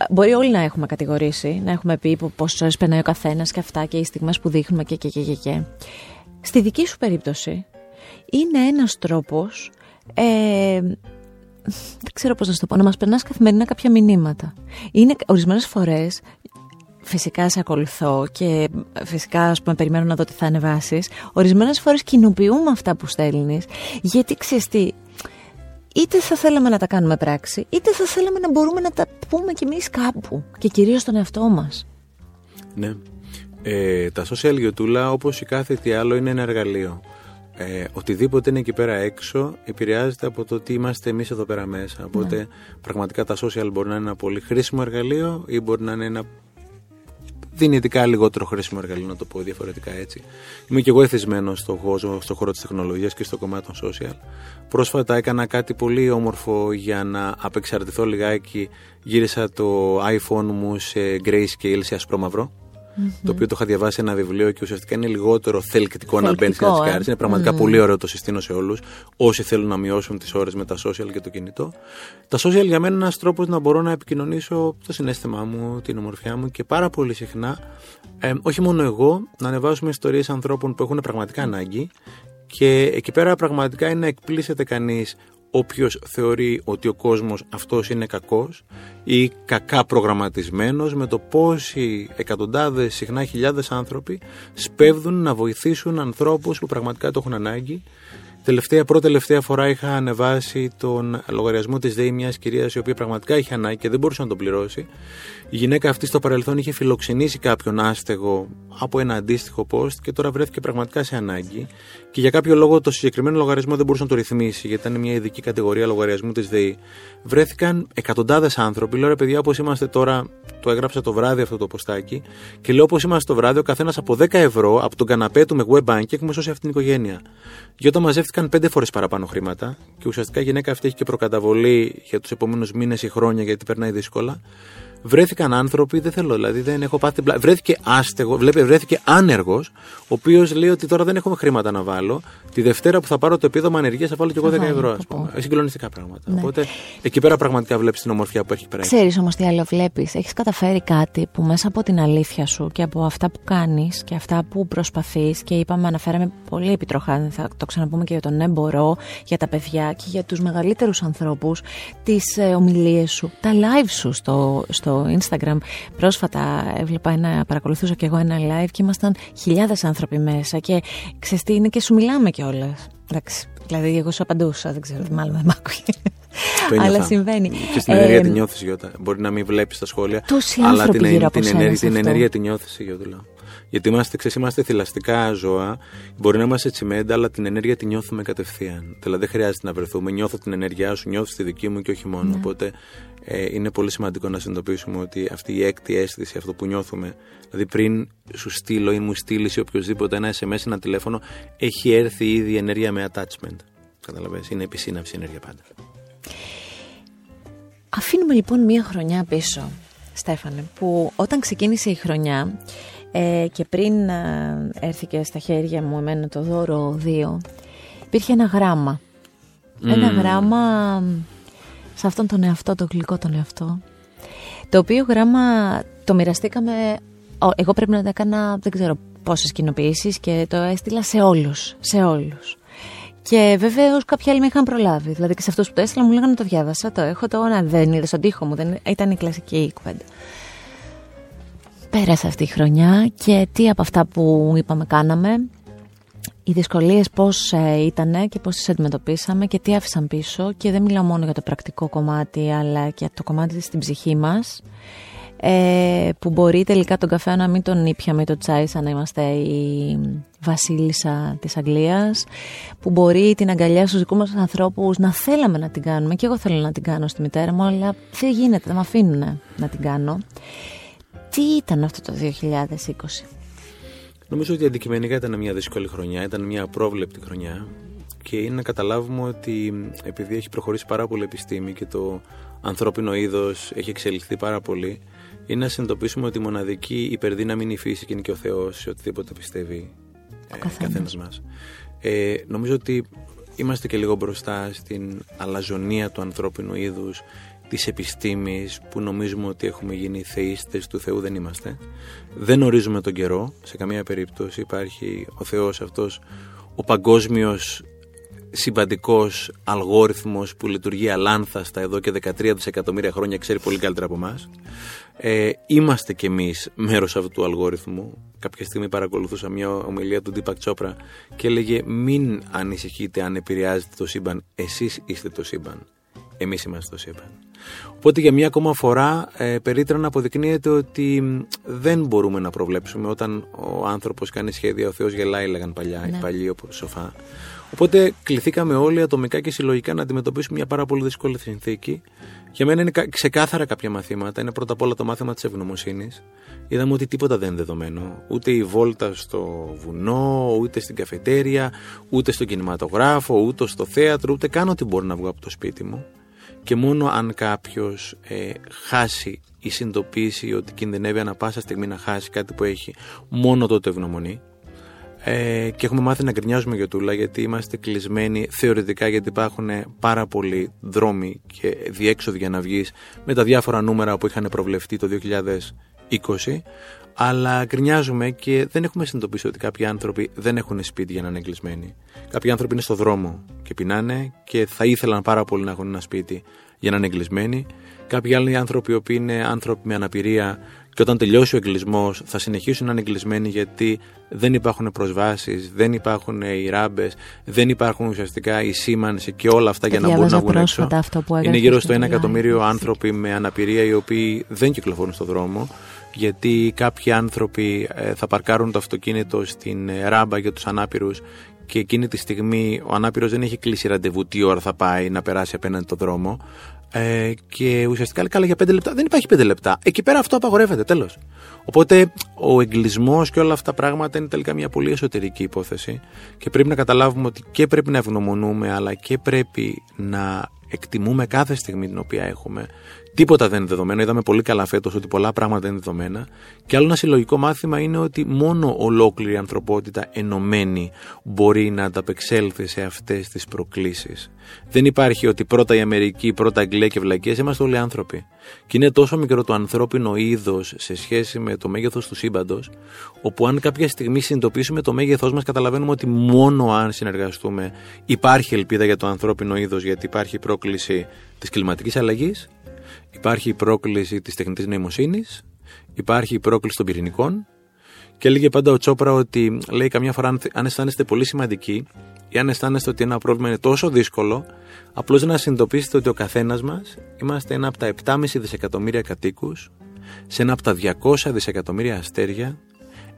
μπορεί όλοι να έχουμε κατηγορήσει, να έχουμε πει πόσες ώρες περνάει ο καθένας και αυτά και οι στιγμές που δείχνουμε και, και, και, και, και. Στη δική σου περίπτωση είναι ένας τρόπος ε, δεν ξέρω πώς να σου το πω, να μας περνάς καθημερινά κάποια μηνύματα. Είναι ορισμένες φορές, φυσικά σε ακολουθώ και φυσικά ας πούμε περιμένω να δω τι θα ανεβάσεις, ορισμένες φορές κοινοποιούμε αυτά που στέλνεις, γιατί ξέρεις τι, είτε θα θέλαμε να τα κάνουμε πράξη, είτε θα θέλαμε να μπορούμε να τα πούμε κι εμείς κάπου και κυρίως στον εαυτό μας. Ναι. Ε, τα social γιοτούλα, όπως η κάθε τι άλλο, είναι ένα εργαλείο. Ε, οτιδήποτε είναι εκεί πέρα έξω επηρεάζεται από το τι είμαστε εμείς εδώ πέρα μέσα. Οπότε πραγματικά τα social μπορεί να είναι ένα πολύ χρήσιμο εργαλείο ή μπορεί να είναι ένα δυνητικά λιγότερο χρήσιμο εργαλείο, να το πω διαφορετικά έτσι. Είμαι και εγώ εθισμένος στο χώρο, στο χώρο της τεχνολογίας και στο κομμάτι των social. Πρόσφατα έκανα κάτι πολύ όμορφο για να απεξαρτηθώ λιγάκι. Γύρισα το iPhone μου σε grayscale, σε ασπρόμαυρο. Το οποίο το είχα διαβάσει ένα βιβλίο και ουσιαστικά είναι λιγότερο θελκτικό να μπαίνει Θελκτικό, στην ε. κάρτα. Είναι πραγματικά πολύ ωραίο, το συστήνω σε όλους. Όσοι θέλουν να μειώσουν τις ώρες με τα social και το κινητό. Τα social για μένα είναι ένας τρόπος να μπορώ να επικοινωνήσω το συνέστημά μου, την ομορφιά μου και πάρα πολύ συχνά, ε, όχι μόνο εγώ, να ανεβάσουμε ιστορίες ανθρώπων που έχουν πραγματικά ανάγκη. Και εκεί πέρα πραγματικά είναι να εκπλήσεται κανείς όποιος θεωρεί ότι ο κόσμος αυτός είναι κακός ή κακά προγραμματισμένος με το πόσοι εκατοντάδες συχνά χιλιάδες άνθρωποι σπέβδουν να βοηθήσουν ανθρώπους που πραγματικά το έχουν ανάγκη Τελευταία, πρώτη τελευταία φορά είχα ανεβάσει τον λογαριασμό της ΔΕΗ μιας κυρίας η οποία πραγματικά είχε ανάγκη και δεν μπορούσε να τον πληρώσει. Η γυναίκα αυτή στο παρελθόν είχε φιλοξενήσει κάποιον άστεγο από ένα αντίστοιχο post και τώρα βρέθηκε πραγματικά σε ανάγκη. Και για κάποιο λόγο το συγκεκριμένο λογαριασμό δεν μπορούσε να το ρυθμίσει, γιατί ήταν μια ειδική κατηγορία λογαριασμού της ΔΕΗ. Βρέθηκαν εκατοντάδες άνθρωποι. Λέω ρε παιδιά, όπως είμαστε τώρα, το έγραψα το βράδυ αυτό το ποστάκι. Και λέω όπως είμαστε το βράδυ, ο καθένας από 10 ευρώ από τον καναπέ του με web banking έχουμε σώσει αυτήν την οικογένεια. Και όταν μαζεύτηκαν πέντε φορές παραπάνω χρήματα, και ουσιαστικά η γυναίκα αυτή έχει και προκαταβολή για τους επόμενους μήνες ή χρόνια γιατί περνάει δύσκολα, βρέθηκαν άνθρωποι, δεν θέλω δηλαδή, δεν έχω πάθει. πλά- Βρέθηκε άστεγο, βλέπε, βρέθηκε άνεργος, ο οποίος λέει ότι τώρα δεν έχουμε χρήματα να βάλω. Τη Δευτέρα που θα πάρω το επίδομα ανεργίας θα βάλω κι εγώ Θα 10 βάλω, ευρώ, ας πω, πω. πούμε. Συγκλονιστικά πράγματα. Ναι. Οπότε εκεί πέρα πραγματικά βλέπεις την ομορφιά που έχει περάσει. Ξέρεις όμως τι άλλο βλέπεις. Έχεις καταφέρει κάτι που μέσα από την αλήθεια σου και από αυτά που κάνεις και αυτά που προσπαθείς και είπαμε αναφέραμε πολύ επιτροχά, θα το ξαναπούμε και για τον έμπορο, για τα παιδιά και για τους μεγαλύτερους ανθρώπους, τις ε, ομιλίες σου, τα live σου στο, στο Instagram. Πρόσφατα έβλεπα ένα, παρακολουθούσα και εγώ ένα live και ήμασταν χιλιάδες άνθρωποι μέσα και ξέρεις τι είναι και σου μιλάμε κιόλας. Εντάξει, δηλαδή εγώ σου απαντούσα, δεν ξέρω, μάλλον δεν μ' άκουγε. Το ένιωθα. Αλλά συμβαίνει. Και στην ενέργεια Ε, τη νιώθεις, Γιώτα. Μπορεί να μην βλέπεις τα σχόλια. Τόσοι αλλά άνθρωποι την, γύρω από την, σένα ενέργεια, σε την αυτό. ενέργεια τη νιώθεις, Γιώτα. Γιατί είμαστε, ξέρεις, είμαστε θηλαστικά ζώα. Μπορεί να είμαστε τσιμέντα, αλλά την ενέργεια τη νιώθουμε κατευθείαν. Δηλαδή δεν χρειάζεται να βρεθούμε. Νιώθω την ενέργειά σου, νιώθω τη δική μου και όχι μόνο. Ναι. Οπότε ε, είναι πολύ σημαντικό να συνειδητοποιήσουμε ότι αυτή η έκτη αίσθηση, αυτό που νιώθουμε, δηλαδή πριν σου στείλω ή μου στείλεις ή οποιοδήποτε ένα SMS, ένα τηλέφωνο, έχει έρθει ήδη η ενέργεια με attachment. Καταλαβαίνεις, είναι επισύναψη ενέργεια πάντα. Αφήνουμε λοιπόν μία χρονιά πίσω, Στέφανε, που όταν ξεκίνησε η χρονιά ε, και πριν ε, έρθει και στα χέρια μου εμένα το δώρο 2, υπήρχε ένα γράμμα. Ένα γράμμα σε αυτόν τον εαυτό, τον γλυκό τον εαυτό, το οποίο γράμμα το μοιραστήκαμε, εγώ πρέπει να τα έκανα δεν ξέρω πόσες κοινοποιήσεις και το έστειλα σε όλους, σε όλους. Και βεβαίως κάποιοι άλλοι με είχαν προλάβει. Δηλαδή και σε αυτούς που το έστειλα μου λέγανε το διάβασα, το έχω, το να δεν είδε στον τοίχο μου. Δεν, ήταν η κλασική κουβέντα. Πέρασε αυτή η χρονιά και τι από αυτά που είπαμε κάναμε, οι δυσκολίες πώς ε, ήταν και πώς τις αντιμετωπίσαμε και τι άφησαν πίσω. Και δεν μιλάω μόνο για το πρακτικό κομμάτι αλλά και για το κομμάτι στην ψυχή μας ε, που μπορεί τελικά τον καφέ να μην τον ήπιαμε το τσάι σαν να είμαστε η βασίλισσα της Αγγλίας που μπορεί την αγκαλιά στους δικούς μας ανθρώπους να θέλαμε να την κάνουμε. Και εγώ θέλω να την κάνω στη μητέρα μου αλλά δεν γίνεται, δεν με αφήνουν να την κάνω τι ήταν αυτό το 2020 Νομίζω ότι αντικειμενικά ήταν μια δύσκολη χρονιά, ήταν μια απρόβλεπτη χρονιά και είναι να καταλάβουμε ότι επειδή έχει προχωρήσει πάρα πολύ η επιστήμη και το ανθρώπινο είδος έχει εξελιχθεί πάρα πολύ είναι να συνειδητοποιήσουμε ότι η μοναδική υπερδύναμη είναι η φύση και είναι και ο Θεός σε οτιδήποτε πιστεύει ο ε, καθένας μας. Ε, νομίζω ότι είμαστε και λίγο μπροστά στην αλαζονία του ανθρώπινου είδους της επιστήμης που νομίζουμε ότι έχουμε γίνει θείστες του Θεού δεν είμαστε. Δεν ορίζουμε τον καιρό, σε καμία περίπτωση υπάρχει ο Θεός αυτός ο παγκόσμιος συμπαντικός αλγόριθμος που λειτουργεί αλάνθαστα εδώ και 13 δισεκατομμύρια χρόνια ξέρει πολύ καλύτερα από εμάς. Ε, είμαστε κι εμείς μέρος αυτού του αλγόριθμου. Κάποια στιγμή παρακολουθούσα μια ομιλία του Deepak Chopra και έλεγε μην ανησυχείτε αν επηρεάζετε το σύμπαν, εσείς είστε το σύμπαν. Εμείς είμαστε το σύμπαν. Οπότε για μια ακόμα φορά ε, περίτρανα αποδεικνύεται ότι δεν μπορούμε να προβλέψουμε όταν ο άνθρωπος κάνει σχέδια, ο Θεός γελάει λέγαν παλιά, ναι. οι παλιοί σοφά. Οπότε κληθήκαμε όλοι ατομικά και συλλογικά να αντιμετωπίσουμε μια πάρα πολύ δύσκολη συνθήκη. Για μένα είναι ξεκάθαρα κάποια μαθήματα. Είναι πρώτα απ' όλα το μάθημα της ευγνωμοσύνης. Είδαμε ότι τίποτα δεν είναι δεδομένο. Ούτε η βόλτα στο βουνό, ούτε στην καφετέρια, ούτε στο κινηματογράφο, ούτε στο θέατρο, ούτε καν ότι μπορώ να βγω από το σπίτι μου και μόνο αν κάποιος ε, χάσει ή συνειδητοποιήσει ότι κινδυνεύει ανα πάσα στιγμή να χάσει κάτι που έχει, μόνο τότε ευγνωμονεί. Ε, και έχουμε μάθει να γκρινιάζουμε για τούλα γιατί είμαστε κλεισμένοι θεωρητικά γιατί υπάρχουν πάρα πολλοί δρόμοι και διέξοδοι για να βγεις με τα διάφορα νούμερα που είχαν προβλεφτεί το 2020 αλλά γκρινιάζουμε και δεν έχουμε συνειδητοποιήσει ότι κάποιοι άνθρωποι δεν έχουν σπίτι για να είναι κλεισμένοι. Κάποιοι άνθρωποι είναι στο δρόμο και πεινάνε και θα ήθελαν πάρα πολύ να έχουν ένα σπίτι για να είναι εγκλεισμένοι. Κάποιοι άλλοι άνθρωποι, οποίοι είναι άνθρωποι με αναπηρία και όταν τελειώσει ο εγκλισμός θα συνεχίσουν να είναι εγκλισμένοι γιατί δεν υπάρχουν προσβάσεις, δεν υπάρχουν οι ράμπες, δεν υπάρχουν ουσιαστικά η σήμανση και όλα αυτά για να μπορούν να βγουν έξω. είναι γύρω στο ένα εκατομμύριο άνθρωποι με αναπηρία οι οποίοι δεν κυκλοφορούν στον δρόμο γιατί κάποιοι άνθρωποι ε, θα παρκάρουν το αυτοκίνητο στην ε, ράμπα για τους ανάπηρους και εκείνη τη στιγμή ο ανάπηρος δεν έχει κλείσει ραντεβού τι ώρα θα πάει να περάσει απέναντι το δρόμο ε, και ουσιαστικά λέει καλά για πέντε λεπτά. Δεν υπάρχει πέντε λεπτά. Εκεί πέρα αυτό απαγορεύεται, τέλος. Οπότε ο εγκλισμός και όλα αυτά τα πράγματα είναι τελικά μια πολύ εσωτερική υπόθεση και πρέπει να καταλάβουμε ότι και πρέπει να ευγνωμονούμε αλλά και πρέπει να εκτιμούμε κάθε στιγμή την οποία έχουμε Τίποτα δεν είναι δεδομένο. Είδαμε πολύ καλά φέτος ότι πολλά πράγματα είναι δεδομένα. Και άλλο ένα συλλογικό μάθημα είναι ότι μόνο ολόκληρη η ανθρωπότητα ενωμένη μπορεί να ανταπεξέλθει σε αυτές τις προκλήσεις. Δεν υπάρχει ότι πρώτα η Αμερική, πρώτα Αγγλία και Βλακίες. Είμαστε όλοι άνθρωποι. Και είναι τόσο μικρό το ανθρώπινο είδος σε σχέση με το μέγεθος του σύμπαντος, όπου αν κάποια στιγμή συνειδητοποιήσουμε το μέγεθός μας, καταλαβαίνουμε ότι μόνο αν συνεργαστούμε υπάρχει ελπίδα για το ανθρώπινο είδος, γιατί υπάρχει η πρόκληση της κλιματικής αλλαγής Υπάρχει η πρόκληση της τεχνητής νοημοσύνης, υπάρχει η πρόκληση των πυρηνικών και έλεγε πάντα ο Τσόπρα ότι λέει καμιά φορά αν αισθάνεστε πολύ σημαντικοί ή αν αισθάνεστε ότι ένα πρόβλημα είναι τόσο δύσκολο, απλώς να συνειδητοποιήσετε ότι ο καθένας μας είμαστε ένα από τα 7,5 δισεκατομμύρια κατοίκους, σε ένα από τα 200 δισεκατομμύρια αστέρια,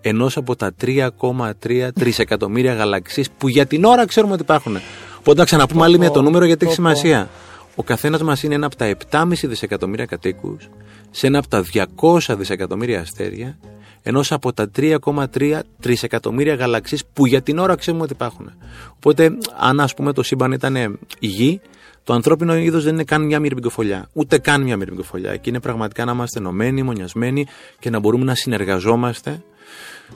ενός από τα 3,3 τρισεκατομμύρια γαλαξίες που για την ώρα ξέρουμε ότι υπάρχουν. Οπότε να ξαναπούμε άλλη μια το νούμερο γιατί έχει σημασία. Ο καθένας μας είναι ένα από τα 7,5 δισεκατομμύρια κατοίκους, σε ένα από τα 200 δισεκατομμύρια αστέρια, ενός από τα 3,3 τρισεκατομμύρια γαλαξίες που για την ώρα ξέρουμε ότι υπάρχουν. Οπότε, αν ας πούμε το σύμπαν ήταν η γη, το ανθρώπινο είδος δεν είναι καν μια μυρμικοφολιά. Ούτε καν μια μυρμικοφολιά. Και είναι πραγματικά να είμαστε ενωμένοι, μονιασμένοι και να μπορούμε να συνεργαζόμαστε.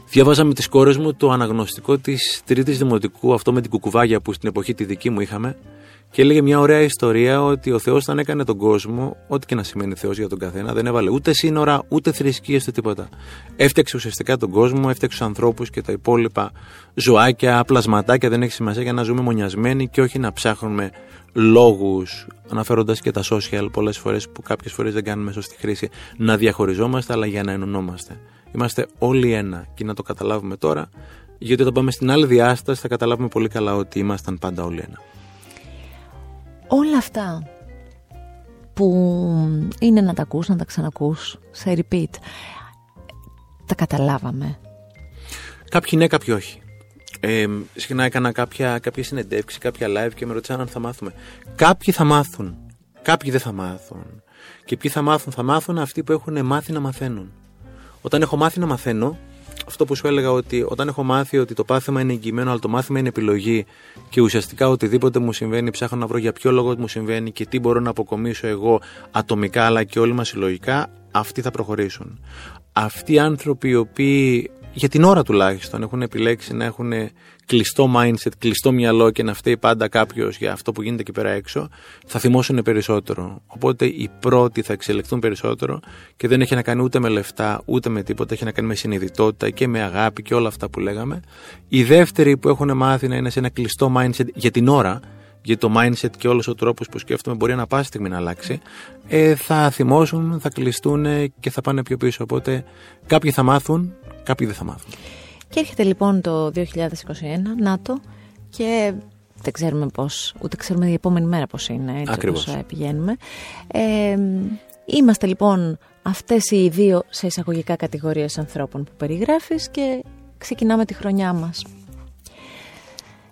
Διάβαζα με τις κόρες μου το αναγνωστικό της Τρίτης Δημοτικού, αυτό με την κουκουβάγια που στην εποχή τη δική μου είχαμε. Και έλεγε μια ωραία ιστορία ότι ο Θεός, όταν έκανε τον κόσμο, ό,τι και να σημαίνει Θεός για τον καθένα, δεν έβαλε ούτε σύνορα, ούτε θρησκείες, ούτε τίποτα. Έφτιαξε ουσιαστικά τον κόσμο, έφτιαξε του ανθρώπους και τα υπόλοιπα ζωάκια, πλασματάκια, δεν έχει σημασία για να ζούμε μονιασμένοι και όχι να ψάχνουμε λόγους, αναφέροντας και τα social πολλές φορές που κάποιες φορές δεν κάνουμε σωστή χρήση, να διαχωριζόμαστε, αλλά για να ενωνόμαστε. Είμαστε όλοι ένα και να το καταλάβουμε τώρα, γιατί όταν πάμε στην άλλη διάσταση θα καταλάβουμε πολύ καλά ότι ήμασταν πάντα όλοι ένα όλα αυτά που είναι να τα ακούς, να τα ξανακούς σε repeat τα καταλάβαμε Κάποιοι ναι, κάποιοι όχι ε, συχνά έκανα κάποια, κάποια συνεντεύξη, κάποια live και με ρωτήσαν αν θα μάθουμε. Κάποιοι θα μάθουν, κάποιοι δεν θα μάθουν. Και ποιοι θα μάθουν, θα μάθουν αυτοί που έχουν μάθει να μαθαίνουν. Όταν έχω μάθει να μαθαίνω, αυτό που σου έλεγα ότι όταν έχω μάθει ότι το πάθημα είναι εγγυημένο, αλλά το μάθημα είναι επιλογή και ουσιαστικά οτιδήποτε μου συμβαίνει, ψάχνω να βρω για ποιο λόγο μου συμβαίνει και τι μπορώ να αποκομίσω εγώ ατομικά αλλά και όλοι μας συλλογικά, αυτοί θα προχωρήσουν. Αυτοί οι άνθρωποι οι οποίοι για την ώρα τουλάχιστον έχουν επιλέξει να έχουν κλειστό mindset, κλειστό μυαλό και να φταίει πάντα κάποιος για αυτό που γίνεται εκεί πέρα έξω, θα θυμώσουν περισσότερο. Οπότε οι πρώτοι θα εξελιχθούν περισσότερο και δεν έχει να κάνει ούτε με λεφτά ούτε με τίποτα, έχει να κάνει με συνειδητότητα και με αγάπη και όλα αυτά που λέγαμε. Οι δεύτεροι που έχουν μάθει να είναι σε ένα κλειστό mindset για την ώρα, γιατί το mindset και όλος ο τρόπος που σκέφτομαι μπορεί να πάση στιγμή να αλλάξει, ε, θα θυμώσουν, θα κλειστούν και θα πάνε πιο πίσω. Οπότε κάποιοι θα μάθουν, κάποιοι δεν θα μάθουν. Και έρχεται λοιπόν το 2021, ΝΑΤΟ, και δεν ξέρουμε πώς, ούτε ξέρουμε την επόμενη μέρα πώς είναι, έτσι Ακριβώς. όπως πηγαίνουμε. Ε, είμαστε λοιπόν αυτές οι δύο σε εισαγωγικά κατηγορίες ανθρώπων που περιγράφεις και ξεκινάμε τη χρονιά μας.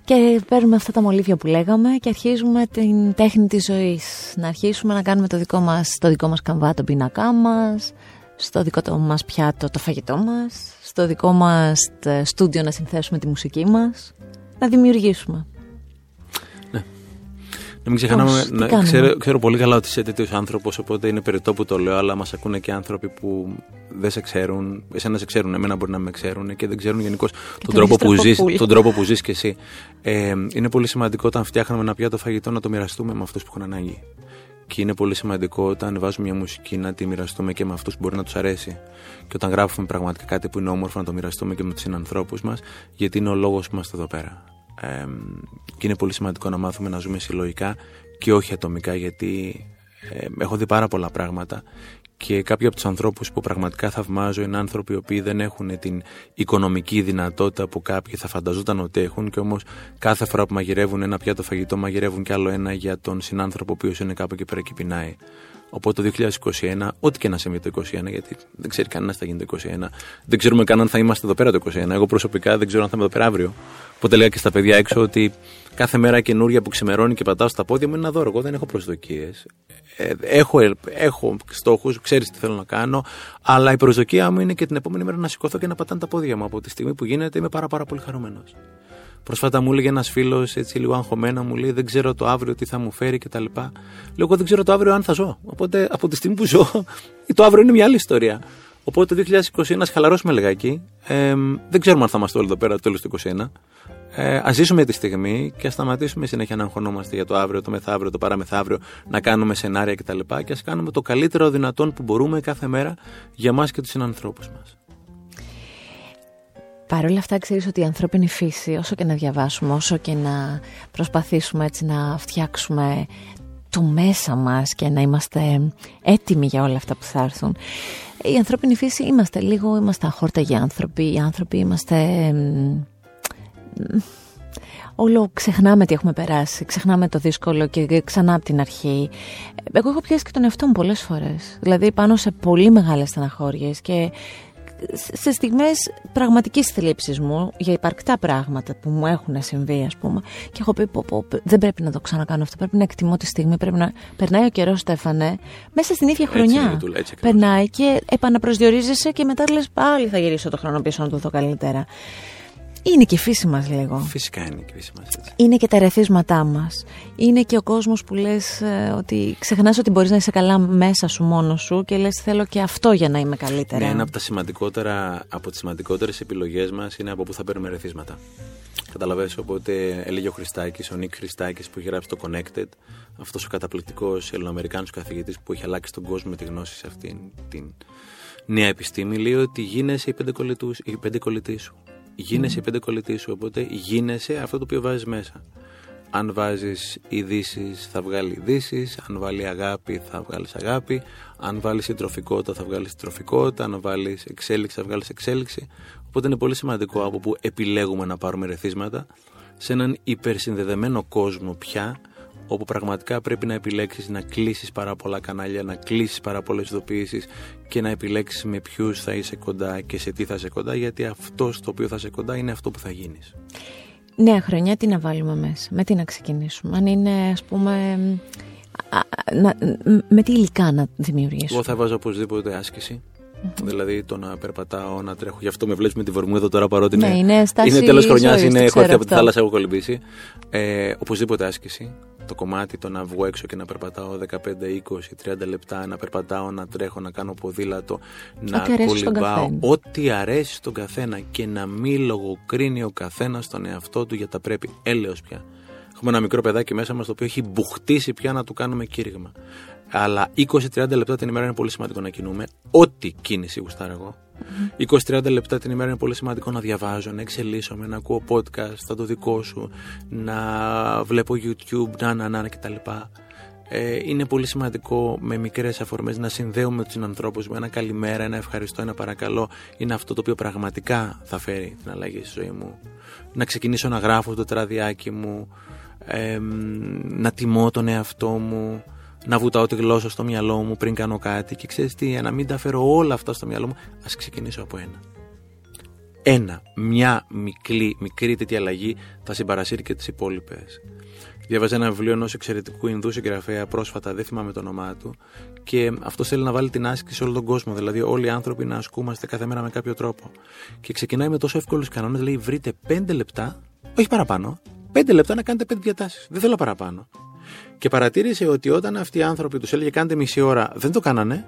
Και παίρνουμε αυτά τα μολύβια που λέγαμε και αρχίζουμε την τέχνη της ζωής. Να αρχίσουμε να κάνουμε το δικό μας, το δικό μας καμβά, τον πίνακά μας, στο δικό το μας πιάτο το φαγητό μας, στο δικό μας στούντιο να συνθέσουμε τη μουσική μας, να δημιουργήσουμε. Ναι. Να μην ξεχνάμε, να, ξέρω, ξέρω, πολύ καλά ότι είσαι τέτοιος άνθρωπος, οπότε είναι περιττό που το λέω, αλλά μας ακούνε και άνθρωποι που δεν σε ξέρουν. Εσένα σε ξέρουν, εμένα μπορεί να με ξέρουν και δεν ξέρουν γενικώς τον, τρόπο που ζεις, τον τρόπο που ζεις και εσύ. Ε, είναι πολύ σημαντικό όταν φτιάχνουμε ένα πιάτο φαγητό να το μοιραστούμε με αυτούς που έχουν ανάγκη. Και είναι πολύ σημαντικό όταν βάζουμε μια μουσική να τη μοιραστούμε και με αυτούς που μπορεί να τους αρέσει. Και όταν γράφουμε πραγματικά κάτι που είναι όμορφο να το μοιραστούμε και με τους συνανθρώπους μας, γιατί είναι ο λόγος που είμαστε εδώ πέρα. Ε, και είναι πολύ σημαντικό να μάθουμε να ζούμε συλλογικά και όχι ατομικά, γιατί ε, έχω δει πάρα πολλά πράγματα και κάποιοι από τους ανθρώπους που πραγματικά θαυμάζω είναι άνθρωποι οι οποίοι δεν έχουν την οικονομική δυνατότητα που κάποιοι θα φανταζόταν ότι έχουν και όμως κάθε φορά που μαγειρεύουν ένα πιάτο φαγητό μαγειρεύουν κι άλλο ένα για τον συνάνθρωπο ο οποίος είναι κάπου εκεί πέρα και πεινάει. Οπότε το 2021, ό,τι και να συμβεί το 2021, γιατί δεν ξέρει κανένας τι θα γίνει το 2021, δεν ξέρουμε καν αν θα είμαστε εδώ πέρα το 2021. Εγώ προσωπικά δεν ξέρω αν θα είμαι εδώ πέρα αύριο. Οπότε λέγα και στα παιδιά έξω ότι κάθε μέρα καινούρια που ξημερώνει και πατάω στα πόδια μου είναι ένα δώρο. Εγώ δεν έχω προσδοκίες. Ε, έχω, έχω στόχους, ξέρεις τι θέλω να κάνω, αλλά η προσδοκία μου είναι και την επόμενη μέρα να σηκωθώ και να πατάνε τα πόδια μου. Από τη στιγμή που γίνεται είμαι πάρα, πάρα πολύ χαρούμενος. Πρόσφατα μου έλεγε ένας φίλος, έτσι λίγο αγχωμένα, μου λέει: Δεν ξέρω το αύριο τι θα μου φέρει κτλ. Λέω: Εγώ δεν ξέρω το αύριο αν θα ζω. Οπότε από τη στιγμή που ζω, το αύριο είναι μια άλλη ιστορία. Οπότε το 2021 να χαλαρώσουμε λιγάκι. Ε, δεν ξέρουμε αν θα είμαστε όλοι εδώ πέρα το τέλος του 2021. Ε, ας ζήσουμε τη στιγμή και ας σταματήσουμε συνέχεια να αγχωνόμαστε για το αύριο, το μεθαύριο, το παραμεθαύριο, να κάνουμε σενάρια κτλ. Και ας κάνουμε το καλύτερο δυνατόν που μπορούμε κάθε μέρα για εμά και τους συνανθρώπους μας. Παρ' όλα αυτά ξέρεις ότι η ανθρώπινη φύση όσο και να διαβάσουμε, όσο και να προσπαθήσουμε έτσι να φτιάξουμε το μέσα μας και να είμαστε έτοιμοι για όλα αυτά που θα έρθουν. Η ανθρώπινη φύση είμαστε λίγο, είμαστε αχόρταγοι άνθρωποι, οι άνθρωποι είμαστε... Όλο ξεχνάμε τι έχουμε περάσει, ξεχνάμε το δύσκολο και ξανά από την αρχή. Εγώ έχω πιάσει και τον εαυτό μου πολλές φορές. Δηλαδή πάνω σε πολύ μεγάλες στεναχώριες και σε στιγμές πραγματικής θλίψης μου για υπαρκτά πράγματα που μου έχουν συμβεί ας πούμε και έχω πει πω, πω, δεν πρέπει να το ξανακάνω αυτό, πρέπει να εκτιμώ τη στιγμή, πρέπει να περνάει ο καιρός Στέφανε μέσα στην ίδια χρονιά. Έτσι, περνάει και επαναπροσδιορίζεσαι και μετά λες πάλι θα γυρίσω το χρόνο πίσω να το δω καλύτερα. Είναι και η φύση μας λίγο. Φυσικά είναι και η φύση μας έτσι. Είναι και τα ρεθίσματά μας. Είναι και ο κόσμος που λες ε, ότι ξεχνάς ότι μπορείς να είσαι καλά μέσα σου μόνος σου και λες θέλω και αυτό για να είμαι καλύτερα. Ναι, ένα από τα σημαντικότερα, από τις σημαντικότερες επιλογές μας είναι από πού θα παίρνουμε ρεθίσματα. Καταλαβαίνεις, οπότε έλεγε ο Χριστάκης, ο Νίκ Χριστάκης που έχει γράψει το Connected, αυτός ο καταπληκτικός ελληνοαμερικάνος καθηγητής που έχει αλλάξει τον κόσμο με τη γνώση σε αυτήν την νέα επιστήμη, λέει ότι γίνεσαι η πέντε κολλητή σου γίνεσαι πέντε κολλητή σου. Οπότε γίνεσαι αυτό το οποίο βάζεις μέσα. Αν βάζεις ειδήσεις, θα βγάλει ειδήσεις. Αν βάλει αγάπη, θα βγάλεις αγάπη. Αν βάλεις συντροφικότητα, θα βγάλεις συντροφικότητα. Αν βάλεις εξέλιξη, θα βγάλεις εξέλιξη. Οπότε είναι πολύ σημαντικό από που επιλέγουμε να πάρουμε ρεθίσματα σε έναν υπερσυνδεδεμένο κόσμο πια όπου πραγματικά πρέπει να επιλέξεις να κλείσεις πάρα πολλά κανάλια, να κλείσεις πάρα πολλές ειδοποιήσεις και να επιλέξεις με ποιους θα είσαι κοντά και σε τι θα είσαι κοντά γιατί αυτό στο οποίο θα είσαι κοντά είναι αυτό που θα γίνεις. Νέα χρονιά τι να βάλουμε μέσα, με τι να ξεκινήσουμε, αν είναι ας πούμε με τι υλικά να δημιουργήσουμε; Εγώ θα βάζω οπωσδήποτε άσκηση. Δηλαδή το να περπατάω, να τρέχω. Γι' αυτό με βλέπεις με τη Βορμούδα τώρα παρότι ναι, είναι, είναι τέλος χρονιάς, είναι έχω έρθει από τη θάλασσα, έχω κολυμπήσει. Ε, οπωσδήποτε άσκηση το κομμάτι το να βγω έξω και να περπατάω 15, 20, 30 λεπτά, να περπατάω, να τρέχω, να κάνω ποδήλατο, να κολυμπάω. Ό,τι αρέσει στον καθένα και να μην λογοκρίνει ο καθένας τον εαυτό του για τα πρέπει. Έλεος πια. Έχουμε ένα μικρό παιδάκι μέσα μας το οποίο έχει μπουχτίσει πια να του κάνουμε κήρυγμα. Αλλά 20-30 λεπτά την ημέρα είναι πολύ σημαντικό να κινούμε. Ό,τι κίνηση γουστάρω εγώ. 20-30 λεπτά την ημέρα είναι πολύ σημαντικό να διαβάζω, να εξελίσσομαι, να ακούω podcast, θα το δικό σου, να βλέπω YouTube, να, να, να κτλ. Ε, είναι πολύ σημαντικό με μικρές αφορμές να συνδέουμε τους ανθρώπους με ένα καλημέρα, ένα ευχαριστώ, ένα παρακαλώ. Είναι αυτό το οποίο πραγματικά θα φέρει την αλλαγή στη ζωή μου. Να ξεκινήσω να γράφω το τραδιάκι μου, ε, να τιμώ τον εαυτό μου, να βουτάω τη γλώσσα στο μυαλό μου πριν κάνω κάτι και ξέρεις τι, να μην τα φέρω όλα αυτά στο μυαλό μου, ας ξεκινήσω από ένα. Ένα, μια μικρή, μικρή τέτοια αλλαγή θα συμπαρασύρει και τις υπόλοιπες. Διάβαζα ένα βιβλίο ενός εξαιρετικού Ινδού συγγραφέα πρόσφατα, δεν θυμάμαι το όνομά του, και αυτό θέλει να βάλει την άσκηση σε όλο τον κόσμο. Δηλαδή, όλοι οι άνθρωποι να ασκούμαστε κάθε μέρα με κάποιο τρόπο. Και ξεκινάει με τόσο εύκολους κανόνες, λέει: Βρείτε πέντε λεπτά, όχι παραπάνω, πέντε λεπτά να κάνετε πέντε διατάσεις. Δεν θέλω παραπάνω. Και παρατήρησε ότι όταν αυτοί οι άνθρωποι τους έλεγε κάντε μισή ώρα, δεν το κάνανε.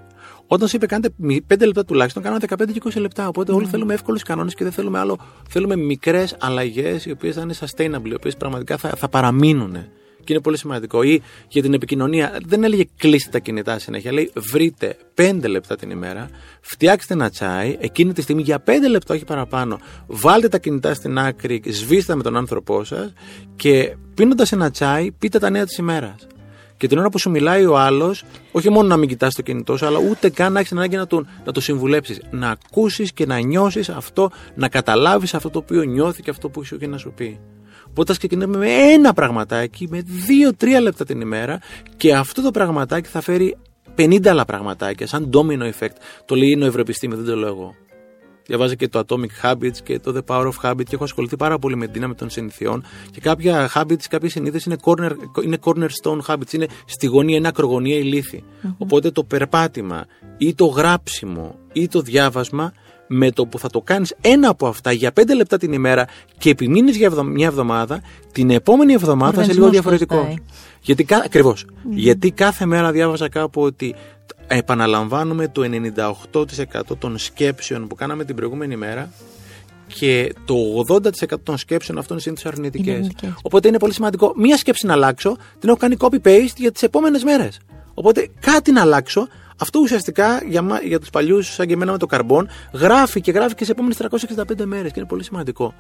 Όταν σου είπε κάντε 5 λεπτά τουλάχιστον, κάνανε 15 και 20 λεπτά. Οπότε όλοι ναι. θέλουμε εύκολους κανόνες και δεν θέλουμε άλλο. Θέλουμε μικρές αλλαγές οι οποίες θα είναι sustainable, οι οποίες πραγματικά θα, θα παραμείνουν. Και είναι πολύ σημαντικό. Ή για την επικοινωνία, δεν έλεγε κλείστε τα κινητά συνέχεια. Λέει βρείτε 5 λεπτά την ημέρα, φτιάξτε ένα τσάι, εκείνη τη στιγμή για 5 λεπτά, όχι παραπάνω. Βάλτε τα κινητά στην άκρη, σβήστε με τον άνθρωπό σας και πίνοντας ένα τσάι, πείτε τα νέα της ημέρας. Και την ώρα που σου μιλάει ο άλλος, όχι μόνο να μην κοιτάς το κινητό σου, αλλά ούτε καν να έχεις ανάγκη να, τον, να το συμβουλέψεις. Να ακούσεις και να νιώσεις αυτό, να καταλάβεις αυτό το οποίο νιώθει και αυτό που έχει να σου πει. Οπότε ας ξεκινήσουμε με ένα πραγματάκι, με δύο-τρία λεπτά την ημέρα και αυτό το πραγματάκι θα φέρει 50 άλλα πραγματάκια, σαν domino effect. Το λέει η νοευροεπιστήμη, δεν το λέω εγώ. Διαβάζω και το Atomic Habits και το The Power of Habit και έχω ασχοληθεί πάρα πολύ με την δύναμη των συνηθιών. Και κάποια habits, κάποιες συνήθειες είναι, corner, είναι cornerstone habits, είναι στη γωνία, είναι ακρογωνία η λυθη Οπότε το περπάτημα ή το γράψιμο ή το διάβασμα με το που θα το κάνεις ένα από αυτά για πέντε λεπτά την ημέρα και επιμείνεις για μια εβδομάδα, την επόμενη εβδομάδα θα είσαι λίγο διαφορετικό. Γιατί, ακριβώς, γιατί κάθε μέρα διάβαζα κάπου ότι επαναλαμβάνουμε το 98% των σκέψεων που κάναμε την προηγούμενη μέρα και το 80% των σκέψεων αυτών είναι συνήθω αρνητικές. Οπότε είναι πολύ σημαντικό μία σκέψη να αλλάξω, την έχω κάνει copy-paste για τις επόμενες μέρες. Οπότε κάτι να αλλάξω, αυτό ουσιαστικά για, για τους παλιούς, σαν και εμένα με το καρμπόν, γράφει και γράφει και σε επόμενες 365 μέρες. Και είναι πολύ σημαντικό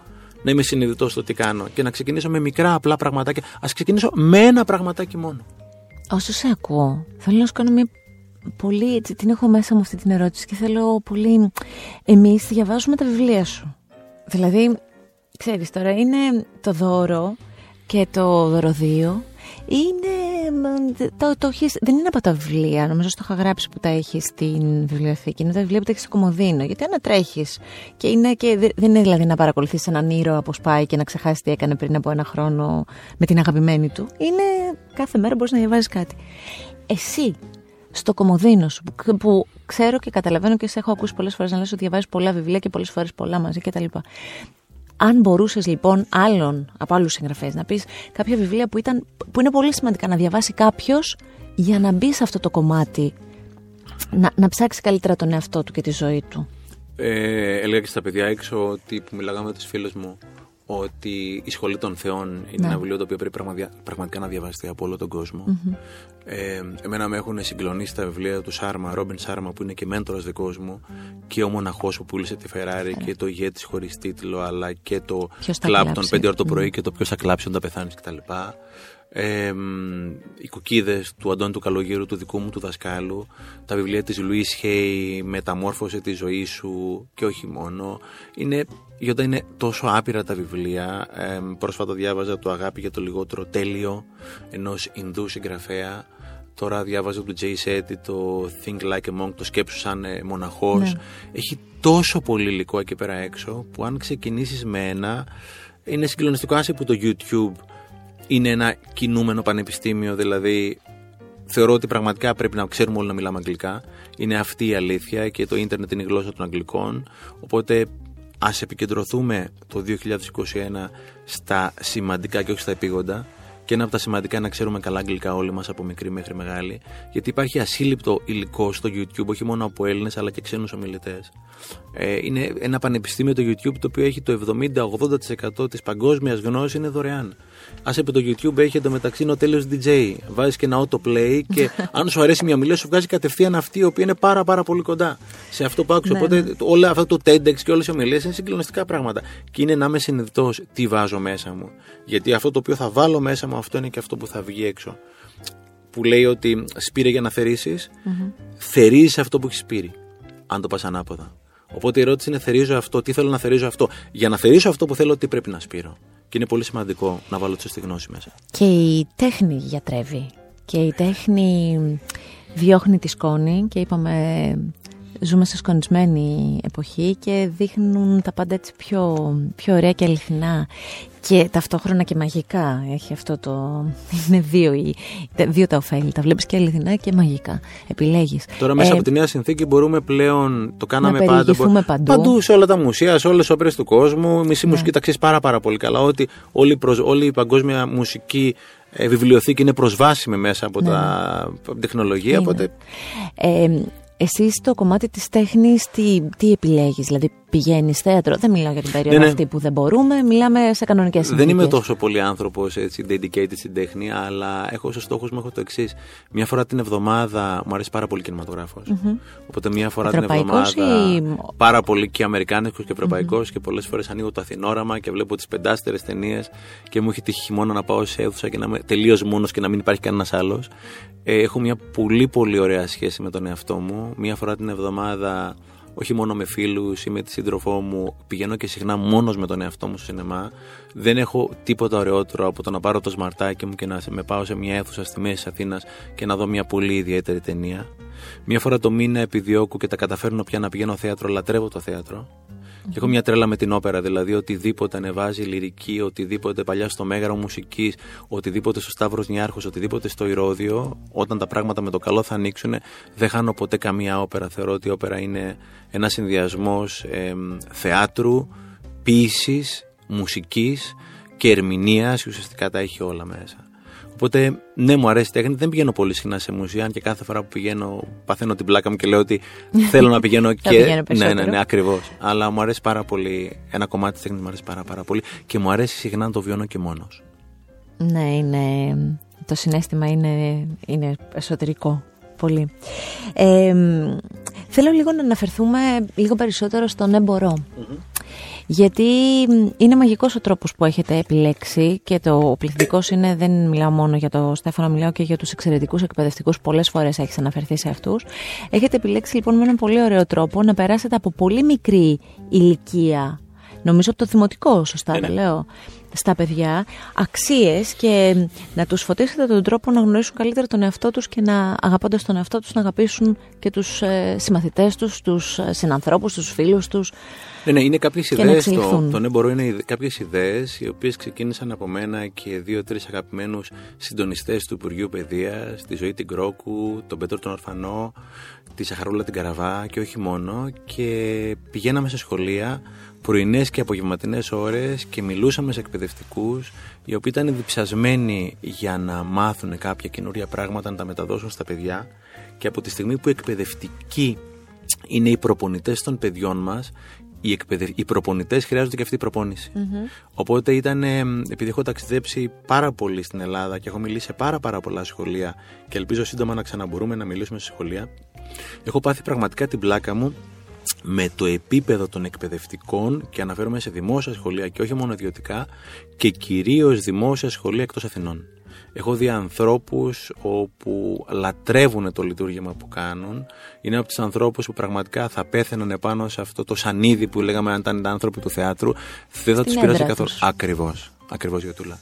να είμαι συνειδητός στο τι κάνω και να ξεκινήσω με μικρά απλά πραγματάκια. Α ξεκινήσω με ένα πραγματάκι μόνο. Όσο σε ακούω, θέλω να σου κάνω μια πολύ. Έτσι, την έχω μέσα μου αυτή την ερώτηση και θέλω πολύ. Εμείς διαβάζουμε τα βιβλία σου. Δηλαδή, ξέρεις τώρα, είναι το δώρο και το δωροδίο είναι το, το έχεις, δεν είναι από τα βιβλία, νομίζω το είχα γράψει που τα έχεις στην βιβλιοθήκη. Είναι τα βιβλία που τα έχεις στο κομμωδίνο. Γιατί αν τρέχει και, είναι και δεν είναι δηλαδή να παρακολουθείς έναν ήρωα που σπάει και να ξεχάσεις τι έκανε πριν από ένα χρόνο με την αγαπημένη του. Είναι κάθε μέρα μπορείς να διαβάζεις κάτι. Εσύ στο κομμωδίνο σου, που, που ξέρω και καταλαβαίνω και σε έχω ακούσει πολλές φορές να λες ότι διαβάζεις πολλά βιβλία και πολλές φορές πολλά μαζί κτλ. Αν μπορούσες λοιπόν άλλων, από άλλους συγγραφεί, να πεις κάποια βιβλία που, ήταν, που είναι πολύ σημαντικά να διαβάσει κάποιος για να μπει σε αυτό το κομμάτι, να, να ψάξει καλύτερα τον εαυτό του και τη ζωή του. Ε, έλεγα και στα παιδιά έξω ότι που μιλάγαμε με τους φίλους μου ότι η Σχολή των Θεών είναι ναι. ένα βιβλίο το οποίο πρέπει πραγματικά να διαβαστεί από όλο τον κόσμο. Mm-hmm. Ε, εμένα με έχουν συγκλονίσει τα βιβλία του Σάρμα, Ρόμπιν Σάρμα, που είναι και μέντορας δικό μου, και ο μοναχός που πούλησε τη Φεράρι και το ηγέτη χωρίς τίτλο, αλλά και το κλαπ των 5 ώρα το πρωί και το ποιος θα κλάψει όταν πεθάνεις κτλ ε, οι κουκίδες του Αντώνη του Καλογύρου, του δικού μου του δασκάλου, τα βιβλία της Λουίς Χέι, «Μεταμόρφωσε τη ζωή σου» και όχι μόνο. Είναι, γιατί είναι τόσο άπειρα τα βιβλία. Ε, πρόσφατα διάβαζα το «Αγάπη για το λιγότερο τέλειο» ενός Ινδού συγγραφέα. Τώρα διάβαζα του Jay Shetty το Think Like a Monk, το σκέψου σαν ε, μοναχός. Ναι. Έχει τόσο πολύ υλικό εκεί πέρα έξω που αν ξεκινήσεις με ένα είναι συγκλονιστικό άσε που το YouTube είναι ένα κινούμενο πανεπιστήμιο, δηλαδή θεωρώ ότι πραγματικά πρέπει να ξέρουμε όλοι να μιλάμε αγγλικά. Είναι αυτή η αλήθεια και το ίντερνετ είναι η γλώσσα των Αγγλικών. Οπότε ας επικεντρωθούμε το 2021 στα σημαντικά και όχι στα επίγοντα. Και ένα από τα σημαντικά είναι να ξέρουμε καλά αγγλικά όλοι μας από μικρή μέχρι μεγάλη. Γιατί υπάρχει ασύλληπτο υλικό στο YouTube, όχι μόνο από Έλληνες αλλά και ξένους ομιλητές. Ε, είναι ένα πανεπιστήμιο το YouTube το οποίο έχει το 70-80% της παγκόσμιας γνώσης είναι δωρεάν. Α είπε το YouTube έχει εντωμεταξύ είναι ο τέλειος DJ. Βάζεις και ένα autoplay και αν σου αρέσει μια ομιλία σου βγάζει κατευθείαν αυτή η οποία είναι πάρα πάρα πολύ κοντά σε αυτό που άκουσα. Ναι, Οπότε ναι. όλα αυτά το TEDx και όλες οι ομιλίες είναι συγκλονιστικά πράγματα. Και είναι να είμαι συνειδητός τι βάζω μέσα μου. Γιατί αυτό το οποίο θα βάλω μέσα μου αυτό είναι και αυτό που θα βγει έξω. Που λέει ότι σπήρε για να θερήσεις, mm-hmm. θερίζει αυτό που έχεις σπείρει. Αν το πας ανάποδα. Οπότε η ερώτηση είναι: Θερίζω αυτό, τι θέλω να θερίζω αυτό. Για να θερήσω αυτό που θέλω, τι πρέπει να σπείρω. Και είναι πολύ σημαντικό να βάλω τη σωστή γνώση μέσα. Και η τέχνη γιατρεύει. Και η τέχνη διώχνει τη σκόνη και είπαμε ζούμε σε σκονισμένη εποχή και δείχνουν τα πάντα έτσι πιο, πιο ωραία και αληθινά και ταυτόχρονα και μαγικά. Έχει αυτό το. Είναι δύο, δύο τα ωφέλη. Τα βλέπεις και αληθινά και μαγικά. Επιλέγεις. Τώρα, μέσα ε, από τη νέα συνθήκη, μπορούμε πλέον. Το κάναμε πάντα. παντού. Παντού σε όλα τα μουσεία, σε όλες τις όπερες του κόσμου. Μισή ναι. μουσική τα ξέρεις πάρα, πάρα πολύ καλά. Ότι όλη, όλη η παγκόσμια μουσική ε, βιβλιοθήκη είναι προσβάσιμη μέσα από ναι. τα τεχνολογία. Οπότε... Ε, εσύ στο κομμάτι της τέχνης τι, τι επιλέγεις, δηλαδή πηγαίνεις θέατρο, δεν μιλάω για την περίοδο ναι, ναι. αυτή που δεν μπορούμε, μιλάμε σε κανονικές συνθήκες. Δεν είμαι τόσο πολύ άνθρωπος έτσι dedicated στην τέχνη, αλλά έχω ως στόχος μου έχω το εξής. Μια φορά την εβδομάδα μου αρέσει πάρα πολύ κινηματογράφος, mm-hmm. οπότε μια φορά την εβδομάδα ή... πάρα πολύ και αμερικάνικος και ευρωπαϊκός mm-hmm. και πολλές φορές ανοίγω το Αθηνόραμα και βλέπω τις πεντάστερες ταινίες και μου έχει τύχει χειμώνα να πάω σε αίθουσα και να είμαι τελείως μόνος και να μην υπάρχει κανένας άλλος. Ε, έχω μια πολύ πολύ ωραία σχέση με τον εαυτό μου. Μία φορά την εβδομάδα, όχι μόνο με φίλους ή με τη σύντροφό μου, πηγαίνω και συχνά μόνος με τον εαυτό μου στο σινεμά. Δεν έχω τίποτα ωραιότερο από το να πάρω το σμαρτάκι μου και να με πάω σε μια αίθουσα στη μέση της Αθήνας και να δω μια πολύ ιδιαίτερη ταινία. Μία φορά το μήνα επιδιώκω και τα καταφέρνω πια να πηγαίνω θέατρο, λατρεύω το θέατρο. Και έχω μια τρέλα με την όπερα, δηλαδή οτιδήποτε ανεβάζει λυρική, οτιδήποτε παλιά στο μέγαρο μουσικής, οτιδήποτε στο Σταύρος Νιάρχος, οτιδήποτε στο Ηρώδιο, όταν τα πράγματα με το καλό θα ανοίξουν, δεν χάνω ποτέ καμία όπερα. Θεωρώ ότι η όπερα είναι ένας συνδυασμός ε, θεάτρου, ποιήσης, μουσικής και ερμηνείας, ουσιαστικά τα έχει όλα μέσα. Οπότε, ναι, μου αρέσει η τέχνη. Δεν πηγαίνω πολύ συχνά σε μουσεία, αν και κάθε φορά που πηγαίνω παθαίνω την πλάκα μου και λέω ότι θέλω να πηγαίνω και. ναι, ναι, ναι, ακριβώς. Αλλά μου αρέσει πάρα πολύ. Ένα κομμάτι της τέχνης μου αρέσει πάρα, πάρα πολύ και μου αρέσει συχνά να το βιώνω και μόνος. Ναι, είναι. Το συνέστημα είναι, είναι εσωτερικό. Πολύ. Ε, θέλω λίγο να αναφερθούμε λίγο περισσότερο στον ναι γιατί είναι μαγικός ο τρόπος που έχετε επιλέξει και το ο πληθυντικός είναι, δεν μιλάω μόνο για το Στέφανο, μιλάω και για τους εξαιρετικούς εκπαιδευτικούς, πολλές φορές έχεις αναφερθεί σε αυτούς. Έχετε επιλέξει λοιπόν με έναν πολύ ωραίο τρόπο να περάσετε από πολύ μικρή ηλικία νομίζω από το δημοτικό, σωστά Ναι, τα ναι. λέω, στα παιδιά, αξίες και να τους φωτίσετε τον τρόπο να γνωρίσουν καλύτερα τον εαυτό τους και να αγαπώντας τον εαυτό τους να αγαπήσουν και τους ε, συμμαθητές τους, τους ε, συνανθρώπους, τους φίλους τους. Ναι, ναι, είναι κάποιες Και να ιδέες. Το, εξελιχθούν. το ναι, μπορώ είναι κάποιες ιδέες οι οποίες ξεκίνησαν από μένα και δύο-τρεις αγαπημένους συντονιστές του Υπουργείου Παιδείας, τη Ζωή την Κρόκου, τον Πέτρο τον Ορφανό, τη Σαχαρούλα την Καραβά και όχι μόνο. Και πηγαίναμε σε σχολεία πρωινές και απογευματινές ώρες και μιλούσαμε σε εκπαιδευτικούς οι οποίοι ήταν διψασμένοι για να μάθουν κάποια καινούρια πράγματα, να τα μεταδώσουν στα παιδιά. Και από τη στιγμή που οι εκπαιδευτικοί είναι οι προπονητές των παιδιών μας, οι, εκπαιδευ... οι προπονητές χρειάζονται και αυτή η προπόνηση. Οπότε ήταν, ε, επειδή έχω ταξιδέψει πάρα πολύ στην Ελλάδα και έχω μιλήσει σε πάρα, πάρα πολλά σχολεία και ελπίζω σύντομα να ξαναμπορούμε να μιλήσουμε σε σχολεία, έχω πάθει πραγματικά την πλάκα μου με το επίπεδο των εκπαιδευτικών και αναφέρομαι σε δημόσια σχολεία και όχι μόνο ιδιωτικά και κυρίως δημόσια σχολεία εκτός Αθηνών. Έχω δει ανθρώπους όπου λατρεύουν το λειτουργήμα που κάνουν. Είναι από τους ανθρώπους που πραγματικά θα πέθαιναν επάνω σε αυτό το σανίδι που λέγαμε αν ήταν άνθρωποι του θεάτρου. Δεν θα Στην τους πειράζει έδρα καθόλου. τους. Ακριβώς. Ακριβώς Γιωτούλα.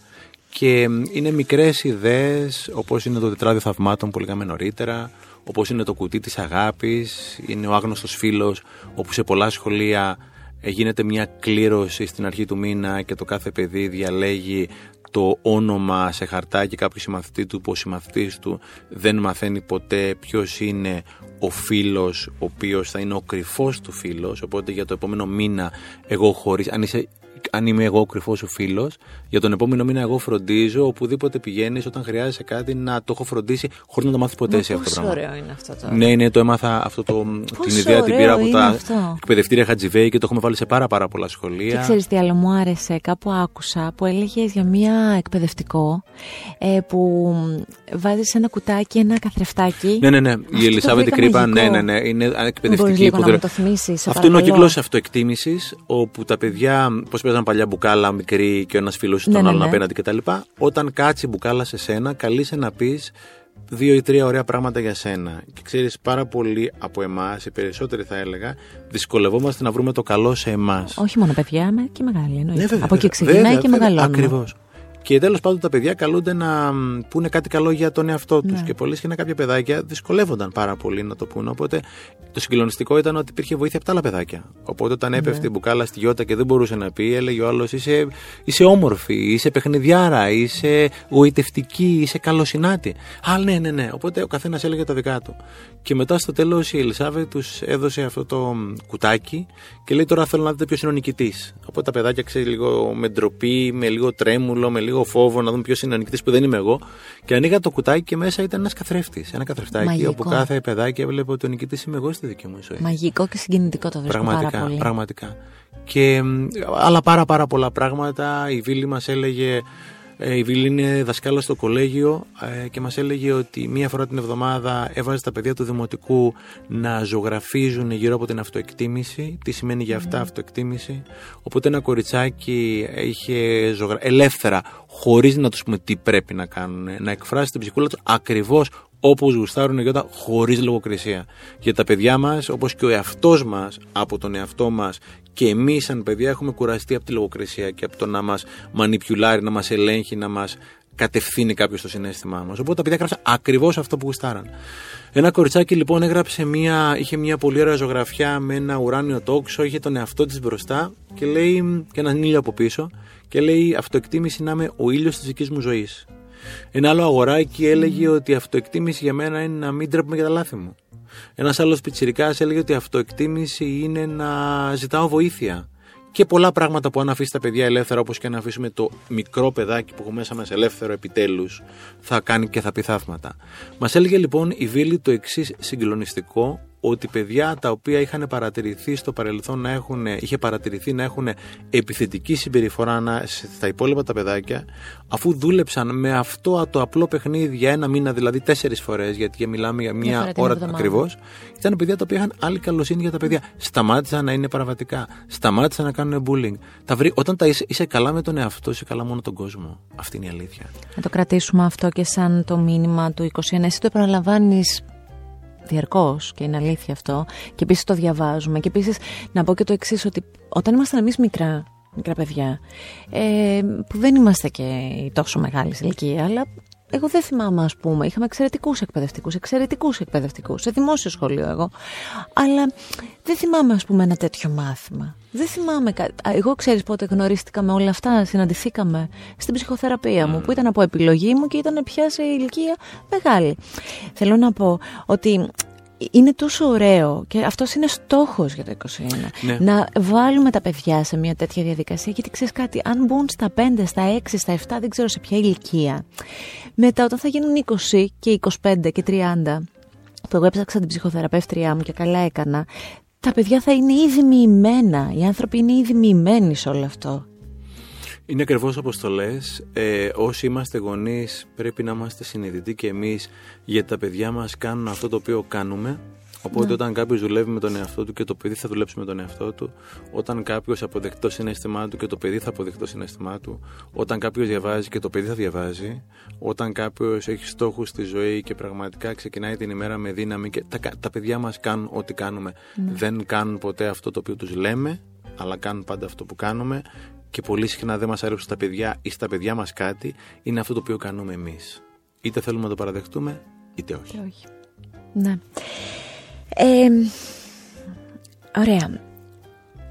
Και μ, είναι μικρές ιδέες όπως είναι το τετράδιο θαυμάτων που λέγαμε νωρίτερα, όπως είναι το κουτί της αγάπης, είναι ο άγνωστος φίλος όπου σε πολλά σχολεία ε, γίνεται μια κλήρωση στην αρχή του μήνα και το κάθε παιδί διαλέγει το όνομα σε χαρτάκι κάποιου συμμαθητής του που ο συμμαθητής του δεν μαθαίνει ποτέ ποιος είναι ο φίλος ο οποίος θα είναι ο κρυφός του φίλος. Οπότε για το επόμενο μήνα εγώ χωρίς αν είσαι αν είμαι εγώ ο κρυφός σου φίλος, για τον επόμενο μήνα εγώ φροντίζω οπουδήποτε πηγαίνεις όταν χρειάζεσαι κάτι να το έχω φροντίσει χωρίς να το μάθεις ποτέ Μα εσύ αυτό το πόσο πράγμα. ωραίο είναι αυτό το. Ναι, ναι, το έμαθα αυτό το, την Πόσο ιδέα την ωραίο πήρα από είναι τα αυτό. εκπαιδευτήρια Χατζιβέη και το έχουμε βάλει σε πάρα, πάρα πολλά σχολεία. Και ξέρεις τι άλλο μου άρεσε, κάπου άκουσα που έλεγες για μία εκπαιδευτικό ε, που βάζεις ένα κουτάκι, ένα καθρεφτάκι. Ναι, ναι, ναι. Αυτό Η το Ελισάβετ βρήκα Κρύπα, ναι, μαγικό. ναι, ναι. Είναι Μπορείς εκπαιδευτική λίγο που να μου δουλεύει. το θυμίσεις, σε Αυτό είναι ο παρακαλώ. κύκλος αυτοεκτίμησης, όπου τα παιδιά, πώς παίζαν παλιά μπουκάλα μικρή και ο ένας φίλο τον Ναι, ναι, άλλον ναι. απέναντι κτλ. Όταν κάτσει η μπουκάλα σε σένα, καλείσαι να πεις δύο ή τρία ωραία πράγματα για σένα. Και ξέρεις, πάρα πολλοί από εμάς, οι περισσότεροι θα έλεγα, δυσκολευόμαστε να βρούμε το καλό σε εμάς. Όχι μόνο παιδιά, με και μεγάλοι εννοείται. Ναι, βέβαια, Από εκεί βέβαια. ξεκινάει Βέβαια, και βέβαια, μεγαλώνουμε. Ακριβώς. Και τέλος πάντων τα παιδιά καλούνται να μ, πούνε κάτι καλό για τον εαυτό τους. Ναι. Και πολλέ και κάποια παιδάκια δυσκολεύονταν πάρα πολύ να το πούνε. Οπότε το συγκλονιστικό ήταν ότι υπήρχε βοήθεια από τα άλλα παιδάκια. Οπότε όταν Ναι. έπεφτε η μπουκάλα στη γιώτα και δεν μπορούσε να πει, έλεγε ο άλλος: είσαι, είσαι όμορφη, είσαι παιχνιδιάρα, είσαι γοητευτική, είσαι καλοσυνάτη. Α, ναι, ναι, ναι. Οπότε ο καθένας έλεγε τα δικά του. Και μετά στο τέλος η Ελισάβε τους έδωσε αυτό το μ, κουτάκι και λέει: Τώρα θέλω να δείτε ποιος είναι ο νικητής. Οπότε τα παιδάκια ξέρει λίγο με ντροπή, με λίγο τρέμουλο, με λίγο φόβο να δουν ποιος είναι ο νικητής που δεν είμαι εγώ. Και ανοίγα το κουτάκι και μέσα ήταν ένας καθρέφτης. Ένα καθρεφτάκι Μαγικό. όπου κάθε παιδάκι έβλεπε ότι ο νικητής είμαι εγώ στη δική μου ζωή. Μαγικό και συγκινητικό το βρίσκω πάρα Πραγματικά, πολύ. πραγματικά. Και μ, άλλα πάρα πάρα πολλά πράγματα. Η Βίλη μας έλεγε, ε, η Βίλη είναι δασκάλα στο κολέγιο ε, και μας έλεγε ότι μία φορά την εβδομάδα έβαζε τα παιδιά του δημοτικού να ζωγραφίζουν γύρω από την αυτοεκτίμηση. Τι σημαίνει για αυτά αυτοεκτίμηση; Οπότε ένα κοριτσάκι είχε ζωγρα... ελεύθερα, χωρίς να τους πούμε τι πρέπει να κάνουν, να εκφράσει την ψυχούλα τους ακριβώς όπως γουστάρουν γιώτα χωρίς λογοκρισία. Για τα παιδιά μας, όπως και ο εαυτός μας από τον εαυτό μας και εμείς σαν παιδιά έχουμε κουραστεί από τη λογοκρισία και από το να μας μανιπιουλάρει, να μας ελέγχει, να μας κατευθύνει κάποιος το συνέστημά μας. Οπότε τα παιδιά έγραψαν ακριβώς αυτό που γουστάραν. Ένα κοριτσάκι λοιπόν έγραψε μια, είχε μια πολύ ωραία ζωγραφιά με ένα ουράνιο τόξο, είχε τον εαυτό της μπροστά και λέει και έναν ήλιο από πίσω και λέει αυτοεκτίμηση να είμαι ο ήλιος της δικής μου ζωής. Ένα άλλο αγοράκι έλεγε ότι η αυτοεκτίμηση για μένα είναι να μην τρέπουμε για τα λάθη μου. Ένας άλλος πιτσιρικάς έλεγε ότι η αυτοεκτίμηση είναι να ζητάω βοήθεια. Και πολλά πράγματα που αν αφήσει τα παιδιά ελεύθερα, όπως και να αφήσουμε το μικρό παιδάκι που έχουμε μέσα μας ελεύθερο επιτέλους, θα κάνει και θα πει θαύματα. Μας έλεγε λοιπόν η Βίλη το εξής συγκλονιστικό, ότι παιδιά τα οποία είχαν παρατηρηθεί στο παρελθόν να έχουν, είχε παρατηρηθεί να έχουν επιθετική συμπεριφορά να- στα υπόλοιπα τα παιδάκια, αφού δούλεψαν με αυτό το απλό παιχνίδι για ένα μήνα, δηλαδή τέσσερις φορές, γιατί μιλάμε για Μια μία φορά την ώρα εβδομάδα. ακριβώς, ήταν παιδιά τα οποία είχαν άλλη καλοσύνη για τα παιδιά. Σταμάτησαν να είναι παραβατικά. Σταμάτησαν να κάνουν bullying. Τα βρει, όταν τα είσαι, είσαι καλά με τον εαυτό, είσαι καλά μόνο τον κόσμο. Αυτή είναι η αλήθεια. Να το κρατήσουμε αυτό και σαν το μήνυμα του 21. Εσύ το επαναλαμβάνεις διαρκώς και είναι αλήθεια αυτό. Και επίσης το διαβάζουμε. Και επίσης να πω και το εξής, ότι όταν ήμασταν εμείς μικρά, μικρά παιδιά, ε, που δεν είμαστε και τόσο μεγάλη ηλικία, αλλά εγώ δεν θυμάμαι, ας πούμε. Είχαμε εξαιρετικούς εκπαιδευτικούς, εξαιρετικούς εκπαιδευτικούς, σε δημόσιο σχολείο εγώ. Αλλά δεν θυμάμαι, ας πούμε, ένα τέτοιο μάθημα. Δεν θυμάμαι κάτι. Εγώ ξέρεις πότε γνωρίστηκα με όλα αυτά, συναντηθήκαμε στην ψυχοθεραπεία μου, που ήταν από επιλογή μου και ήταν πια σε ηλικία μεγάλη. Θέλω να πω ότι είναι τόσο ωραίο και αυτός είναι στόχος για το 21 ναι. να βάλουμε τα παιδιά σε μια τέτοια διαδικασία γιατί ξέρεις κάτι αν μπουν στα 5, στα 6, στα 7 δεν ξέρω σε ποια ηλικία. Μετά όταν θα γίνουν 20 και 25 και 30 που εγώ έψαξα την ψυχοθεραπεύτριά μου και καλά έκανα τα παιδιά θα είναι ήδη μοιημένα. Οι άνθρωποι είναι ήδη μοιημένοι σε όλο αυτό είναι ακριβώς όπως το λες. Ε, όσοι είμαστε γονείς, πρέπει να είμαστε συνειδητοί και εμείς γιατί τα παιδιά μας κάνουν αυτό το οποίο κάνουμε. Οπότε, ναι. όταν κάποιος δουλεύει με τον εαυτό του και το παιδί θα δουλέψει με τον εαυτό του, όταν κάποιος αποδεχτεί το συνέστημά του και το παιδί θα αποδεχτεί το συνέστημά του, όταν κάποιος διαβάζει και το παιδί θα διαβάζει, όταν κάποιος έχει στόχους στη ζωή και πραγματικά ξεκινάει την ημέρα με δύναμη και τα, τα παιδιά μας κάνουν ό,τι κάνουμε. Ναι. Δεν κάνουν ποτέ αυτό το οποίο τους λέμε, αλλά κάνουν πάντα αυτό που κάνουμε και πολύ συχνά δεν μας αρέσουν στα παιδιά ή στα παιδιά μας κάτι, είναι αυτό το οποίο κάνουμε εμείς. Είτε θέλουμε να το παραδεχτούμε, είτε όχι. όχι. Ναι. Ε, ωραία.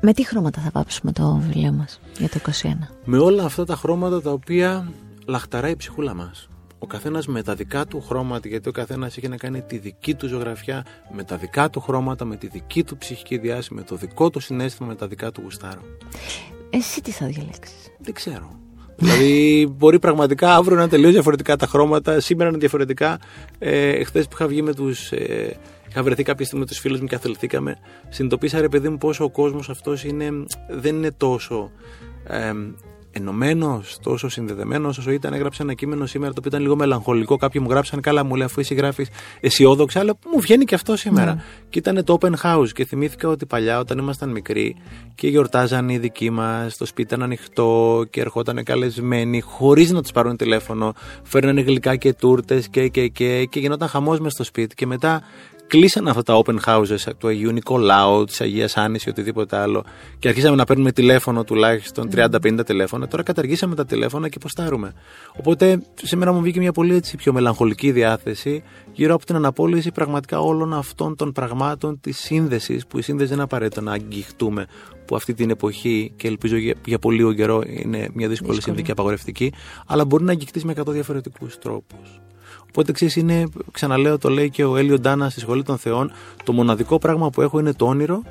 Με τι χρώματα θα βάψουμε το βιβλίο μας για το 21? Με όλα αυτά τα χρώματα τα οποία λαχταράει η ψυχούλα μας. Ο καθένας με τα δικά του χρώματα, γιατί ο καθένας έχει να κάνει τη δική του ζωγραφιά, με τα δικά του χρώματα, με τη δική του ψυχική διάση, με το δικό του συνέστημα, με τα δικά του γουστάρο. Εσύ τι θα διαλέξεις; Δεν ξέρω. δηλαδή, μπορεί πραγματικά αύριο να είναι τελείως διαφορετικά τα χρώματα, σήμερα είναι διαφορετικά. Ε, Χθες που είχα βγει με τους. Ε, είχα βρεθεί κάποια στιγμή με τους φίλους μου και αθληθήκαμε. Συνειδητοποίησα, ρε παιδί μου, πόσο ο κόσμος αυτός δεν είναι τόσο. Ε, ενωμένος, τόσο συνδεδεμένος όσο ήταν. Έγραψε ένα κείμενο σήμερα το οποίο ήταν λίγο μελαγχολικό. Κάποιοι μου γράψαν καλά, μου λέει αφού εσύ γράφεις αισιόδοξα, αλλά μου βγαίνει και αυτό σήμερα. Ναι. Και ήταν το open house. Και θυμήθηκα ότι παλιά όταν ήμασταν μικροί και γιορτάζαν οι δικοί μας, το σπίτι ήταν ανοιχτό και ερχόταν καλεσμένοι, χωρίς να τους πάρουν τηλέφωνο, φέρνανε γλυκά και τούρτες και, και, και, και γινόταν χαμός μες στο σπίτι. Και μετά κλείσαν αυτά τα open houses του Αγίου Νικολάου, της Αγίας Άννη ή οτιδήποτε άλλο και αρχίσαμε να παίρνουμε τηλέφωνο τουλάχιστον 30-50 τηλέφωνα. Τώρα καταργήσαμε τα τηλέφωνα και ποστάρουμε. Οπότε σήμερα μου βγήκε μια πολύ έτσι, πιο μελαγχολική διάθεση γύρω από την αναπόλυση πραγματικά όλων αυτών των πραγμάτων της σύνδεσης, που η σύνδεση δεν είναι απαραίτητο να αγγιχτούμε, που αυτή την εποχή και ελπίζω για, για πολύ λίγο καιρό είναι μια δύσκολη συνθήκη απαγορευτική, αλλά μπορεί να αγγιχτείς με 100 διαφορετικούς τρόπους. Οπότε ξέρεις, είναι, ξαναλέω, το λέει και ο Έλιο Ντάνα στη Σχολή των Θεών, το μοναδικό πράγμα που έχω είναι το όνειρο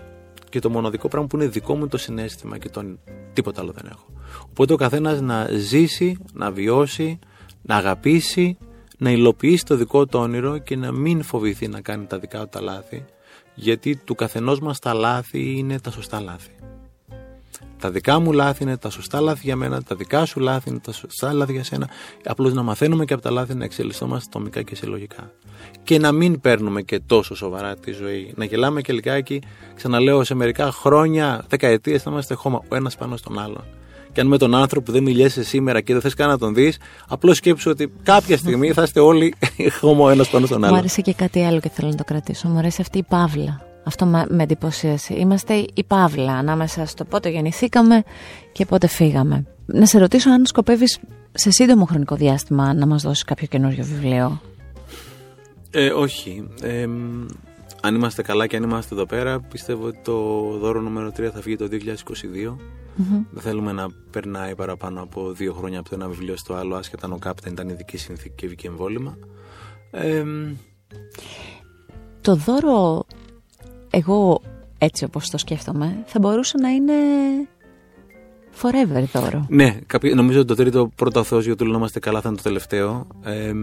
και το μοναδικό πράγμα που είναι δικό μου το συνέστημα και τον τίποτα άλλο δεν έχω. Οπότε ο καθένας να ζήσει, να βιώσει, να αγαπήσει, να υλοποιήσει το δικό του όνειρο και να μην φοβηθεί να κάνει τα δικά του τα λάθη, γιατί του καθενός μας τα λάθη είναι τα σωστά λάθη. Τα δικά μου λάθη είναι τα σωστά λάθη για μένα, τα δικά σου λάθη είναι τα σωστά λάθη για σένα. Απλώς να μαθαίνουμε και από τα λάθη να εξελισσόμαστε ατομικά και συλλογικά. Και να μην παίρνουμε και τόσο σοβαρά τη ζωή. Να γελάμε και λιγάκι, ξαναλέω, σε μερικά χρόνια, δεκαετίες θα είμαστε χώμα ο ένας πάνω στον άλλον. Και αν με τον άνθρωπο που δεν μιλιέσαι σήμερα και δεν θες καν να τον δεις, απλώς σκέψου ότι κάποια στιγμή θα είστε όλοι χώμα ο ένας πάνω στον άλλον. Μου άρεσε και κάτι άλλο και θέλω να το κρατήσω. Μου αρέσει αυτή η παύλα αυτό με εντυπωσίασε. Είμαστε η παύλα ανάμεσα στο πότε γεννηθήκαμε και πότε φύγαμε. Να σε ρωτήσω αν σκοπεύεις σε σύντομο χρονικό διάστημα να μας δώσεις κάποιο καινούριο βιβλίο. Ε, όχι. Ε, αν είμαστε καλά και αν είμαστε εδώ πέρα, πιστεύω ότι το δώρο νούμερο 3 θα βγει το 2022. Δεν θέλουμε να περνάει παραπάνω από δύο χρόνια από το ένα βιβλίο στο άλλο, άσχετα αν ο Κάπτα ήταν ειδική συνθήκη και βγήκε εμβόλυμα. Ε, το δώρο εγώ έτσι όπως το σκέφτομαι θα μπορούσε να είναι forever δώρο. Ναι, νομίζω ότι το τρίτο πρώτο ο Θεός για το είμαστε καλά θα είναι το τελευταίο ε,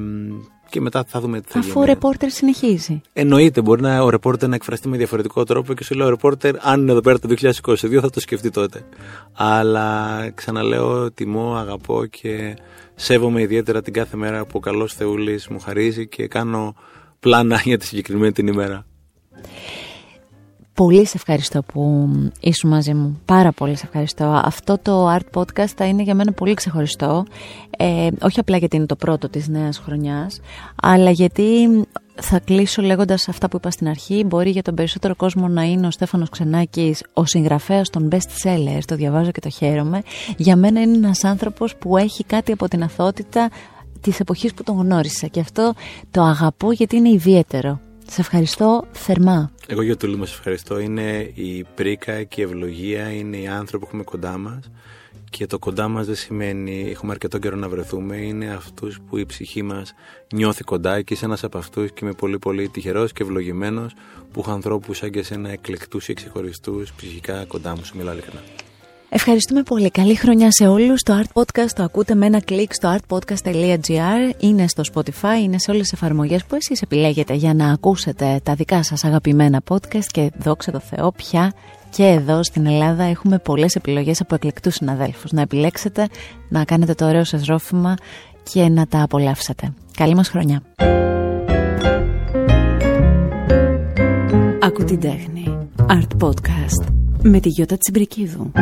και μετά θα δούμε τι θα Αφού ο ρεπόρτερ συνεχίζει. Εννοείται, μπορεί να, ο ρεπόρτερ να εκφραστεί με διαφορετικό τρόπο και σου λέω ο ρεπόρτερ αν είναι εδώ πέρα το 2022 θα το σκεφτεί τότε. Αλλά ξαναλέω τιμώ, αγαπώ και σέβομαι ιδιαίτερα την κάθε μέρα που ο καλός Θεούλης μου χαρίζει και κάνω πλάνα για τη συγκεκριμένη την ημέρα. Πολύ σε ευχαριστώ που ήσουν μαζί μου. Πάρα πολύ σε ευχαριστώ. Αυτό το Art Podcast θα είναι για μένα πολύ ξεχωριστό. Ε, όχι απλά γιατί είναι το πρώτο της νέας χρονιάς, αλλά γιατί θα κλείσω λέγοντας αυτά που είπα στην αρχή. Μπορεί για τον περισσότερο κόσμο να είναι ο Στέφανος Ξενάκης ο συγγραφέας των best sellers, το διαβάζω και το χαίρομαι. Για μένα είναι ένας άνθρωπος που έχει κάτι από την αθότητα της εποχής που τον γνώρισα και αυτό το αγαπώ γιατί είναι ιδιαίτερο. Σε ευχαριστώ θερμά. Εγώ για το λίγο σε ευχαριστώ. Είναι η πρίκα και η ευλογία, είναι οι άνθρωποι που έχουμε κοντά μας και το κοντά μας δεν σημαίνει έχουμε αρκετό καιρό να βρεθούμε, είναι αυτούς που η ψυχή μας νιώθει κοντά και είσαι ένας από αυτούς και είμαι πολύ πολύ τυχερός και ευλογημένος που έχω ανθρώπους σαν και εσένα εκλεκτούς ή ξεχωριστούς ψυχικά κοντά μου, σου μιλάω ειλικρινά. Ευχαριστούμε πολύ. Καλή χρονιά σε όλους. Το Art Podcast το ακούτε με ένα κλικ στο artpodcast.gr. Είναι στο Spotify, είναι σε όλες τις εφαρμογές που εσείς επιλέγετε για να ακούσετε τα δικά σας αγαπημένα podcast και δόξα τω Θεώ πια και εδώ στην Ελλάδα έχουμε πολλές επιλογές από εκλεκτούς συναδέλφους. Να επιλέξετε, να κάνετε το ωραίο σας ρόφημα και να τα απολαύσετε. Καλή μας χρονιά. Ακού την τέχνη. Art Podcast με τη Γιώτα Τσιμπρικίδου.